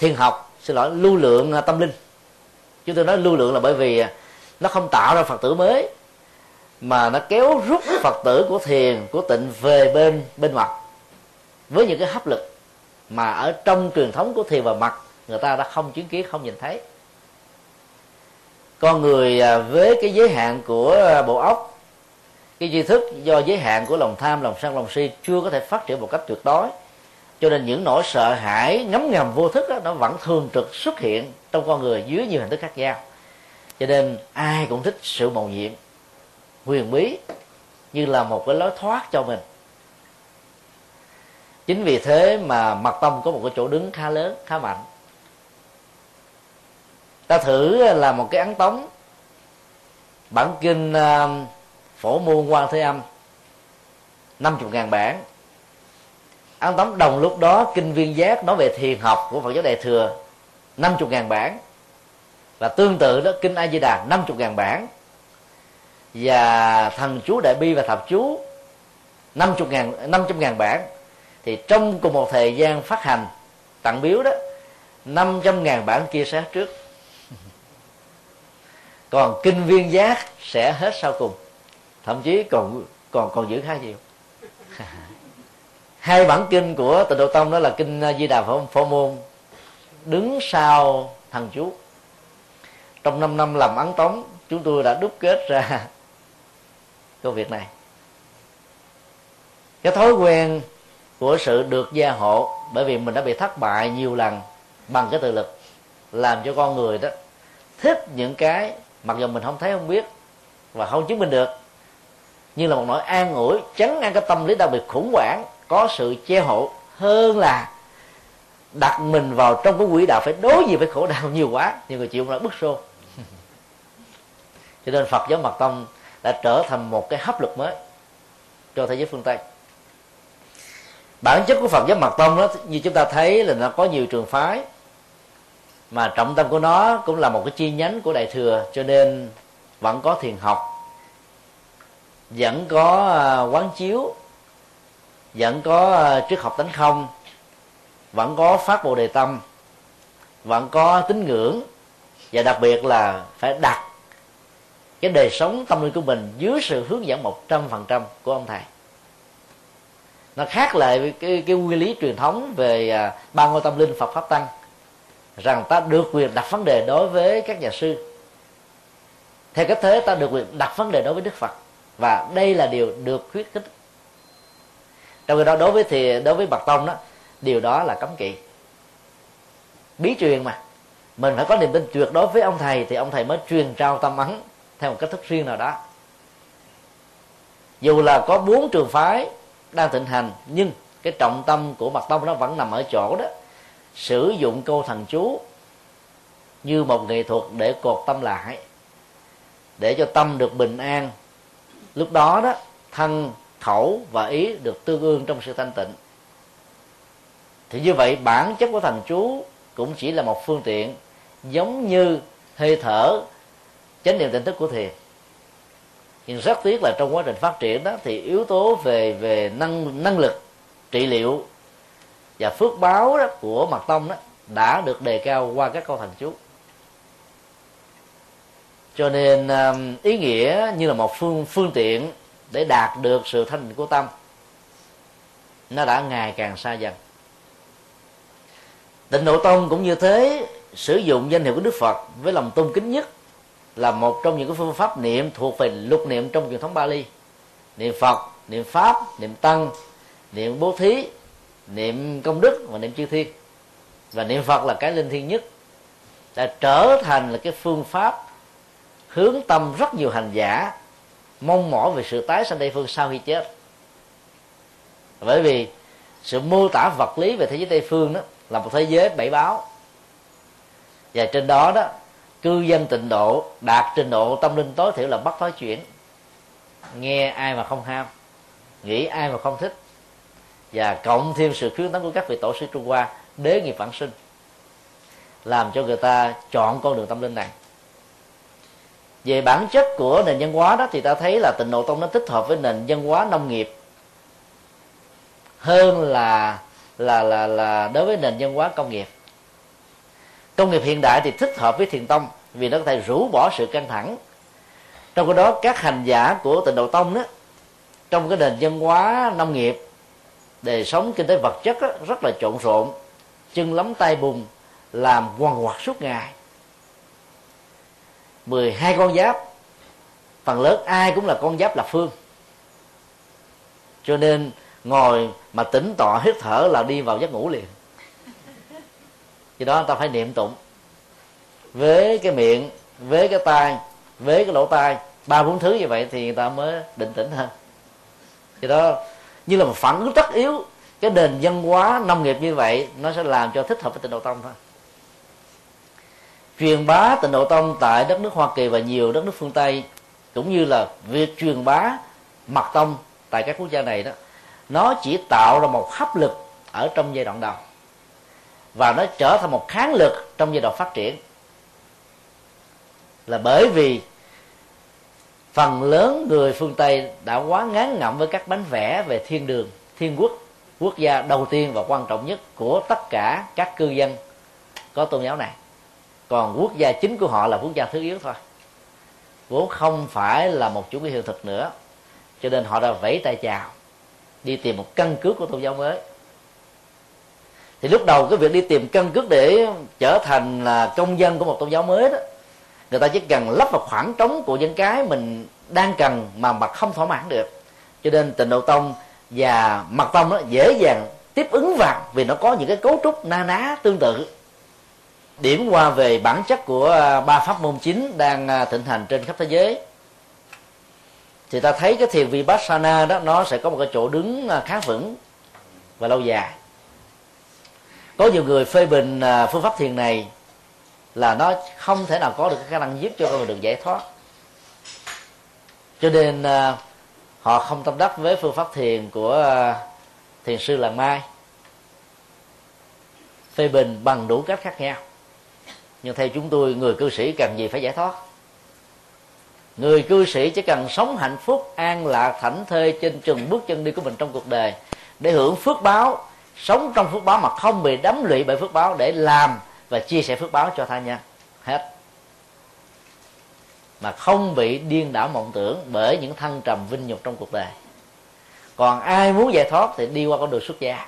thiền học xin lỗi lưu lượng uh, tâm linh. Chúng tôi nói lưu lượng là bởi vì nó không tạo ra phật tử mới mà nó kéo rút phật tử của thiền của tịnh về bên bên mặt. Với những cái hấp lực mà ở trong truyền thống của thiền và mặt người ta đã không chứng kiến không nhìn thấy con người à, với cái giới hạn của à, bộ óc cái tri thức do giới hạn của lòng tham lòng sân lòng si chưa có thể phát triển một cách tuyệt đối. Cho nên những nỗi sợ hãi ngấm ngầm vô thức đó, nó vẫn thường trực xuất hiện trong con người dưới nhiều hình thức khác nhau. Cho nên ai cũng thích sự màu nhiệm huyền bí như là một cái lối thoát cho mình. Chính vì thế mà mật tông có một cái chỗ đứng khá lớn khá mạnh ta thử à, là một cái ấn tống. Bản kinh à, phổ môn quan thế âm 50 ngàn bản. Ấn Tống đồng lúc đó Kinh Viên Giác nói về thiền học của Phật giáo Đại Thừa 50 ngàn bản. Và tương tự đó Kinh A Di Đà 50 ngàn bản. Và Thần Chú Đại Bi và Thập Chú 50 ngàn, 500 ngàn bản. Thì trong cùng một thời gian phát hành Tặng biếu đó 500 ngàn bản kia sẽ trước. Còn Kinh Viên Giác sẽ hết sau cùng. Thậm chí còn còn còn giữ khá nhiều. Hai bản kinh của tịnh độ tông đó là kinh di đà phổ, phổ môn. Đứng sau thằng chú. Trong 5 năm làm ấn tống chúng tôi đã đúc kết ra công việc này. Cái thói quen của sự được gia hộ bởi vì mình đã bị thất bại nhiều lần bằng cái tự lực làm cho con người đó thích những cái mặc dù mình không thấy, không biết và không chứng minh được như là một nỗi an ủi chấn an cái tâm lý đặc biệt khủng hoảng, có sự che hộ hơn là đặt mình vào trong cái quỹ đạo phải đối diện với khổ đau nhiều quá, nhiều người chịu là bức xô. Cho nên phật giáo mật tông đã trở thành một cái hấp lực mới cho thế giới phương tây. Bản chất của phật giáo mật tông đó, như chúng ta thấy là nó có nhiều trường phái mà trọng tâm của nó cũng là một cái chi nhánh của đại thừa cho nên vẫn có thiền học vẫn có à, quán chiếu vẫn có à, triết học tánh không vẫn có phát bồ đề tâm vẫn có tín ngưỡng và đặc biệt là phải đặt cái đời sống tâm linh của mình dưới sự hướng dẫn một trăm phần trăm của ông thầy. Nó khác lại cái, cái nguyên lý truyền thống về à, ba ngôi tâm linh Phật pháp tăng rằng ta được quyền đặt vấn đề đối với các nhà sư. Theo cách thế, ta được quyền đặt vấn đề đối với Đức Phật, và đây là điều được khuyến khích. Trong khi đó, đối với thì, đối với bậc tông đó, điều đó là cấm kỵ. Bí truyền mà, mình phải có niềm tin tuyệt đối với ông thầy thì ông thầy mới truyền trao tâm ấn theo một cách thức riêng nào đó. Dù là có bốn trường phái đang thịnh hành, nhưng cái trọng tâm của mặt tông nó vẫn nằm ở chỗ đó sử dụng câu thần chú như một nghệ thuật để cột tâm lại, để cho tâm được bình an. Lúc đó đó, thân, khẩu và ý được tương ương trong sự thanh tịnh. Thì như vậy, bản chất của thành chú cũng chỉ là một phương tiện, giống như hơi thở, chánh niệm tỉnh thức của thiền. Nhưng rất tiếc là trong quá trình phát triển đó, thì yếu tố về về năng năng lực, trị liệu và phước báo đó của mật tông đó đã được đề cao qua các câu thành chú. Cho nên um, ý nghĩa như là một phương phương tiện để đạt được sự thanh tịnh của tâm, nó đã ngày càng xa dần. Tịnh độ tông cũng như thế, sử dụng danh hiệu của đức phật với lòng tôn kính nhất là một trong những cái phương pháp niệm thuộc về lục niệm trong truyền thống Bali. Niệm Phật, niệm pháp, niệm tăng, niệm bố thí niệm công đức và niệm chư thiên. Và niệm Phật là cái linh thiêng nhất. Đã trở thành là cái phương pháp hướng tâm rất nhiều hành giả mong mỏi về sự tái sanh tây phương sau khi chết. Bởi vì sự mô tả vật lý về thế giới tây phương đó là một thế giới bảy báo. Và trên đó đó, cư dân tịnh độ, đạt trình độ tâm linh tối thiểu là bắt thói chuyển. Nghe ai mà không ham, nghĩ ai mà không thích và cộng thêm sự khuyến tấn của các vị tổ sư trung hoa, đế nghiệp vãng sinh, làm cho người ta chọn con đường tâm linh này. Về bản chất của nền văn hóa đó thì ta thấy là tịnh độ tông nó tích hợp với nền văn hóa nông nghiệp hơn là là là là đối với nền văn hóa công nghiệp. Công nghiệp hiện đại thì thích hợp với thiền tông vì nó có thể rũ bỏ sự căng thẳng. Trong cái đó, các hành giả của tịnh độ tông đó, trong cái nền văn hóa nông nghiệp đời sống kinh tế vật chất rất là trộn rộn. Chân lắm tay bùn, làm quằn quặt suốt ngày. 12 con giáp, phần lớn ai cũng là con giáp là phương. Cho nên ngồi mà tỉnh tọa hít thở là đi vào giấc ngủ liền. Vì đó ta phải niệm tụng. Với cái miệng, với cái tai, với cái lỗ tai, ba bốn thứ như vậy thì người ta mới định tĩnh hơn. Vì đó như là một phản ứng tất yếu. Cái nền văn hóa nông nghiệp như vậy, nó sẽ làm cho thích hợp với tịnh độ tông thôi. Truyền bá tịnh độ tông tại đất nước hoa kỳ và nhiều đất nước phương tây, cũng như là việc truyền bá mật tông tại các quốc gia này đó, nó chỉ tạo ra một hấp lực ở trong giai đoạn đầu. Và nó trở thành một kháng lực trong giai đoạn phát triển. Là bởi vì phần lớn người phương tây đã quá ngán ngẩm với các bánh vẽ về thiên đường, thiên quốc quốc gia đầu tiên và quan trọng nhất của tất cả các cư dân. Có tôn giáo này, còn quốc gia chính của họ là quốc gia thứ yếu thôi. Vốn không phải là một chủ nghĩa hiện thực nữa, cho nên họ đã vẫy tay chào, đi tìm một căn cứ của tôn giáo mới. Thì lúc đầu cái việc đi tìm căn cứ để trở thành là công dân của một tôn giáo mới đó người ta chỉ cần lấp vào khoảng trống của những cái mình đang cần mà mà không thỏa mãn được. Cho nên tịnh độ tông và mặt tông nó dễ dàng tiếp ứng vào vì nó có những cái cấu trúc na ná tương tự. Điểm qua về bản chất của à, ba pháp môn chính đang à, thịnh hành trên khắp thế giới. Thì ta thấy cái thiền vipassana đó, nó sẽ có một cái chỗ đứng à, khá vững và lâu dài. Có nhiều người phê bình phương pháp thiền này là nó không thể nào có được cái khả năng giúp cho con người được giải thoát. Cho nên à, họ không tâm đắc với phương pháp thiền của à, thiền sư làng mai. Phê bình bằng đủ cách khác nhau. Nhưng theo chúng tôi, người cư sĩ cần gì phải giải thoát? Người cư sĩ chỉ cần sống hạnh phúc, an lạc, thảnh thơi trên chừng bước chân đi của mình trong cuộc đời để hưởng phước báo, sống trong phước báo mà không bị đắm lụy bởi phước báo để làm và chia sẻ phước báo cho tha nhân. Hết. Mà không bị điên đảo mộng tưởng bởi những thăng trầm vinh nhục trong cuộc đời. Còn ai muốn giải thoát thì đi qua con đường xuất gia.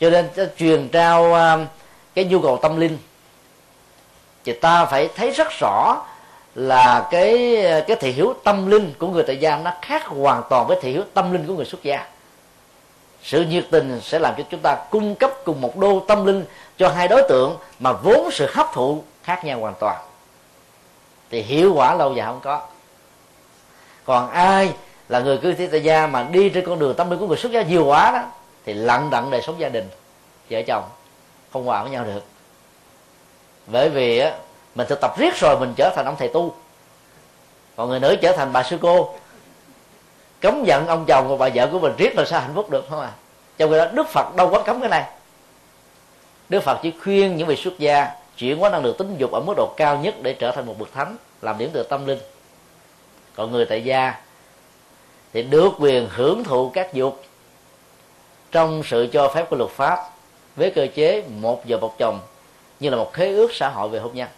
Cho nên truyền trao à, cái nhu cầu tâm linh. Thì ta phải thấy rất rõ là cái à, cái thị hiếu tâm linh của người tại gia nó khác hoàn toàn với thị hiếu tâm linh của người xuất gia sự nhiệt tình sẽ làm cho chúng ta cung cấp cùng một đô tâm linh cho hai đối tượng mà vốn sự hấp thụ khác nhau hoàn toàn. Thì hiệu quả lâu dài không có. Còn ai là người cư thế tại gia mà đi trên con đường tâm linh của người xuất gia nhiều quá đó, thì lặng đặng đời sống gia đình, vợ chồng, không hòa với nhau được. Bởi vì á, mình thực tập riết rồi mình trở thành ông thầy tu. Còn người nữ trở thành bà sư cô cấm giận ông chồng và bà vợ của mình, riết là sao hạnh phúc được, không à? Trong khi đó, đức phật đâu có cấm cái này. Đức phật chỉ khuyên những vị xuất gia chuyển hóa năng lượng tính dục ở mức độ cao nhất để trở thành một bậc thánh, làm điểm tựa tâm linh. Còn người tại gia thì được quyền hưởng thụ các dục trong sự cho phép của luật pháp, với cơ chế một vợ một chồng như là một khế ước xã hội về hôn nhân.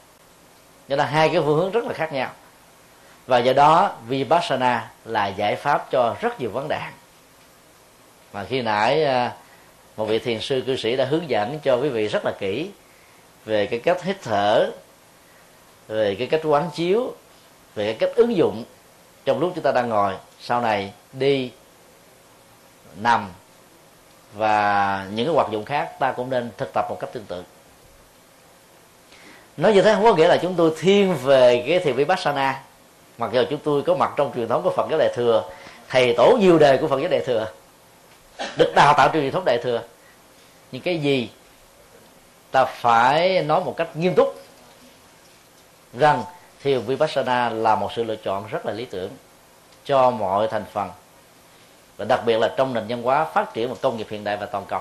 Cho nên hai cái phương hướng rất là khác nhau và do đó, vipassana là giải pháp cho rất nhiều vấn đề mà khi nãy à, một vị thiền sư cư sĩ đã hướng dẫn cho quý vị rất là kỹ về cái cách hít thở, về cái cách quán chiếu, về cái cách ứng dụng trong lúc chúng ta đang ngồi. Sau này đi, nằm và những cái hoạt dụng khác ta cũng nên thực tập một cách tương tự. Nói như thế không có nghĩa là chúng tôi thiên về cái thiền vipassana mặc dù chúng tôi có mặt trong truyền thống của phật giáo đại thừa, thầy tổ nhiều đề của phật giáo đại thừa, được đào tạo truyền thống đại thừa. Nhưng cái gì? Ta phải nói một cách nghiêm túc rằng thiền vipassana là một sự lựa chọn rất là lý tưởng cho mọi thành phần, và đặc biệt là trong nền văn hóa phát triển một công nghiệp hiện đại và toàn cầu.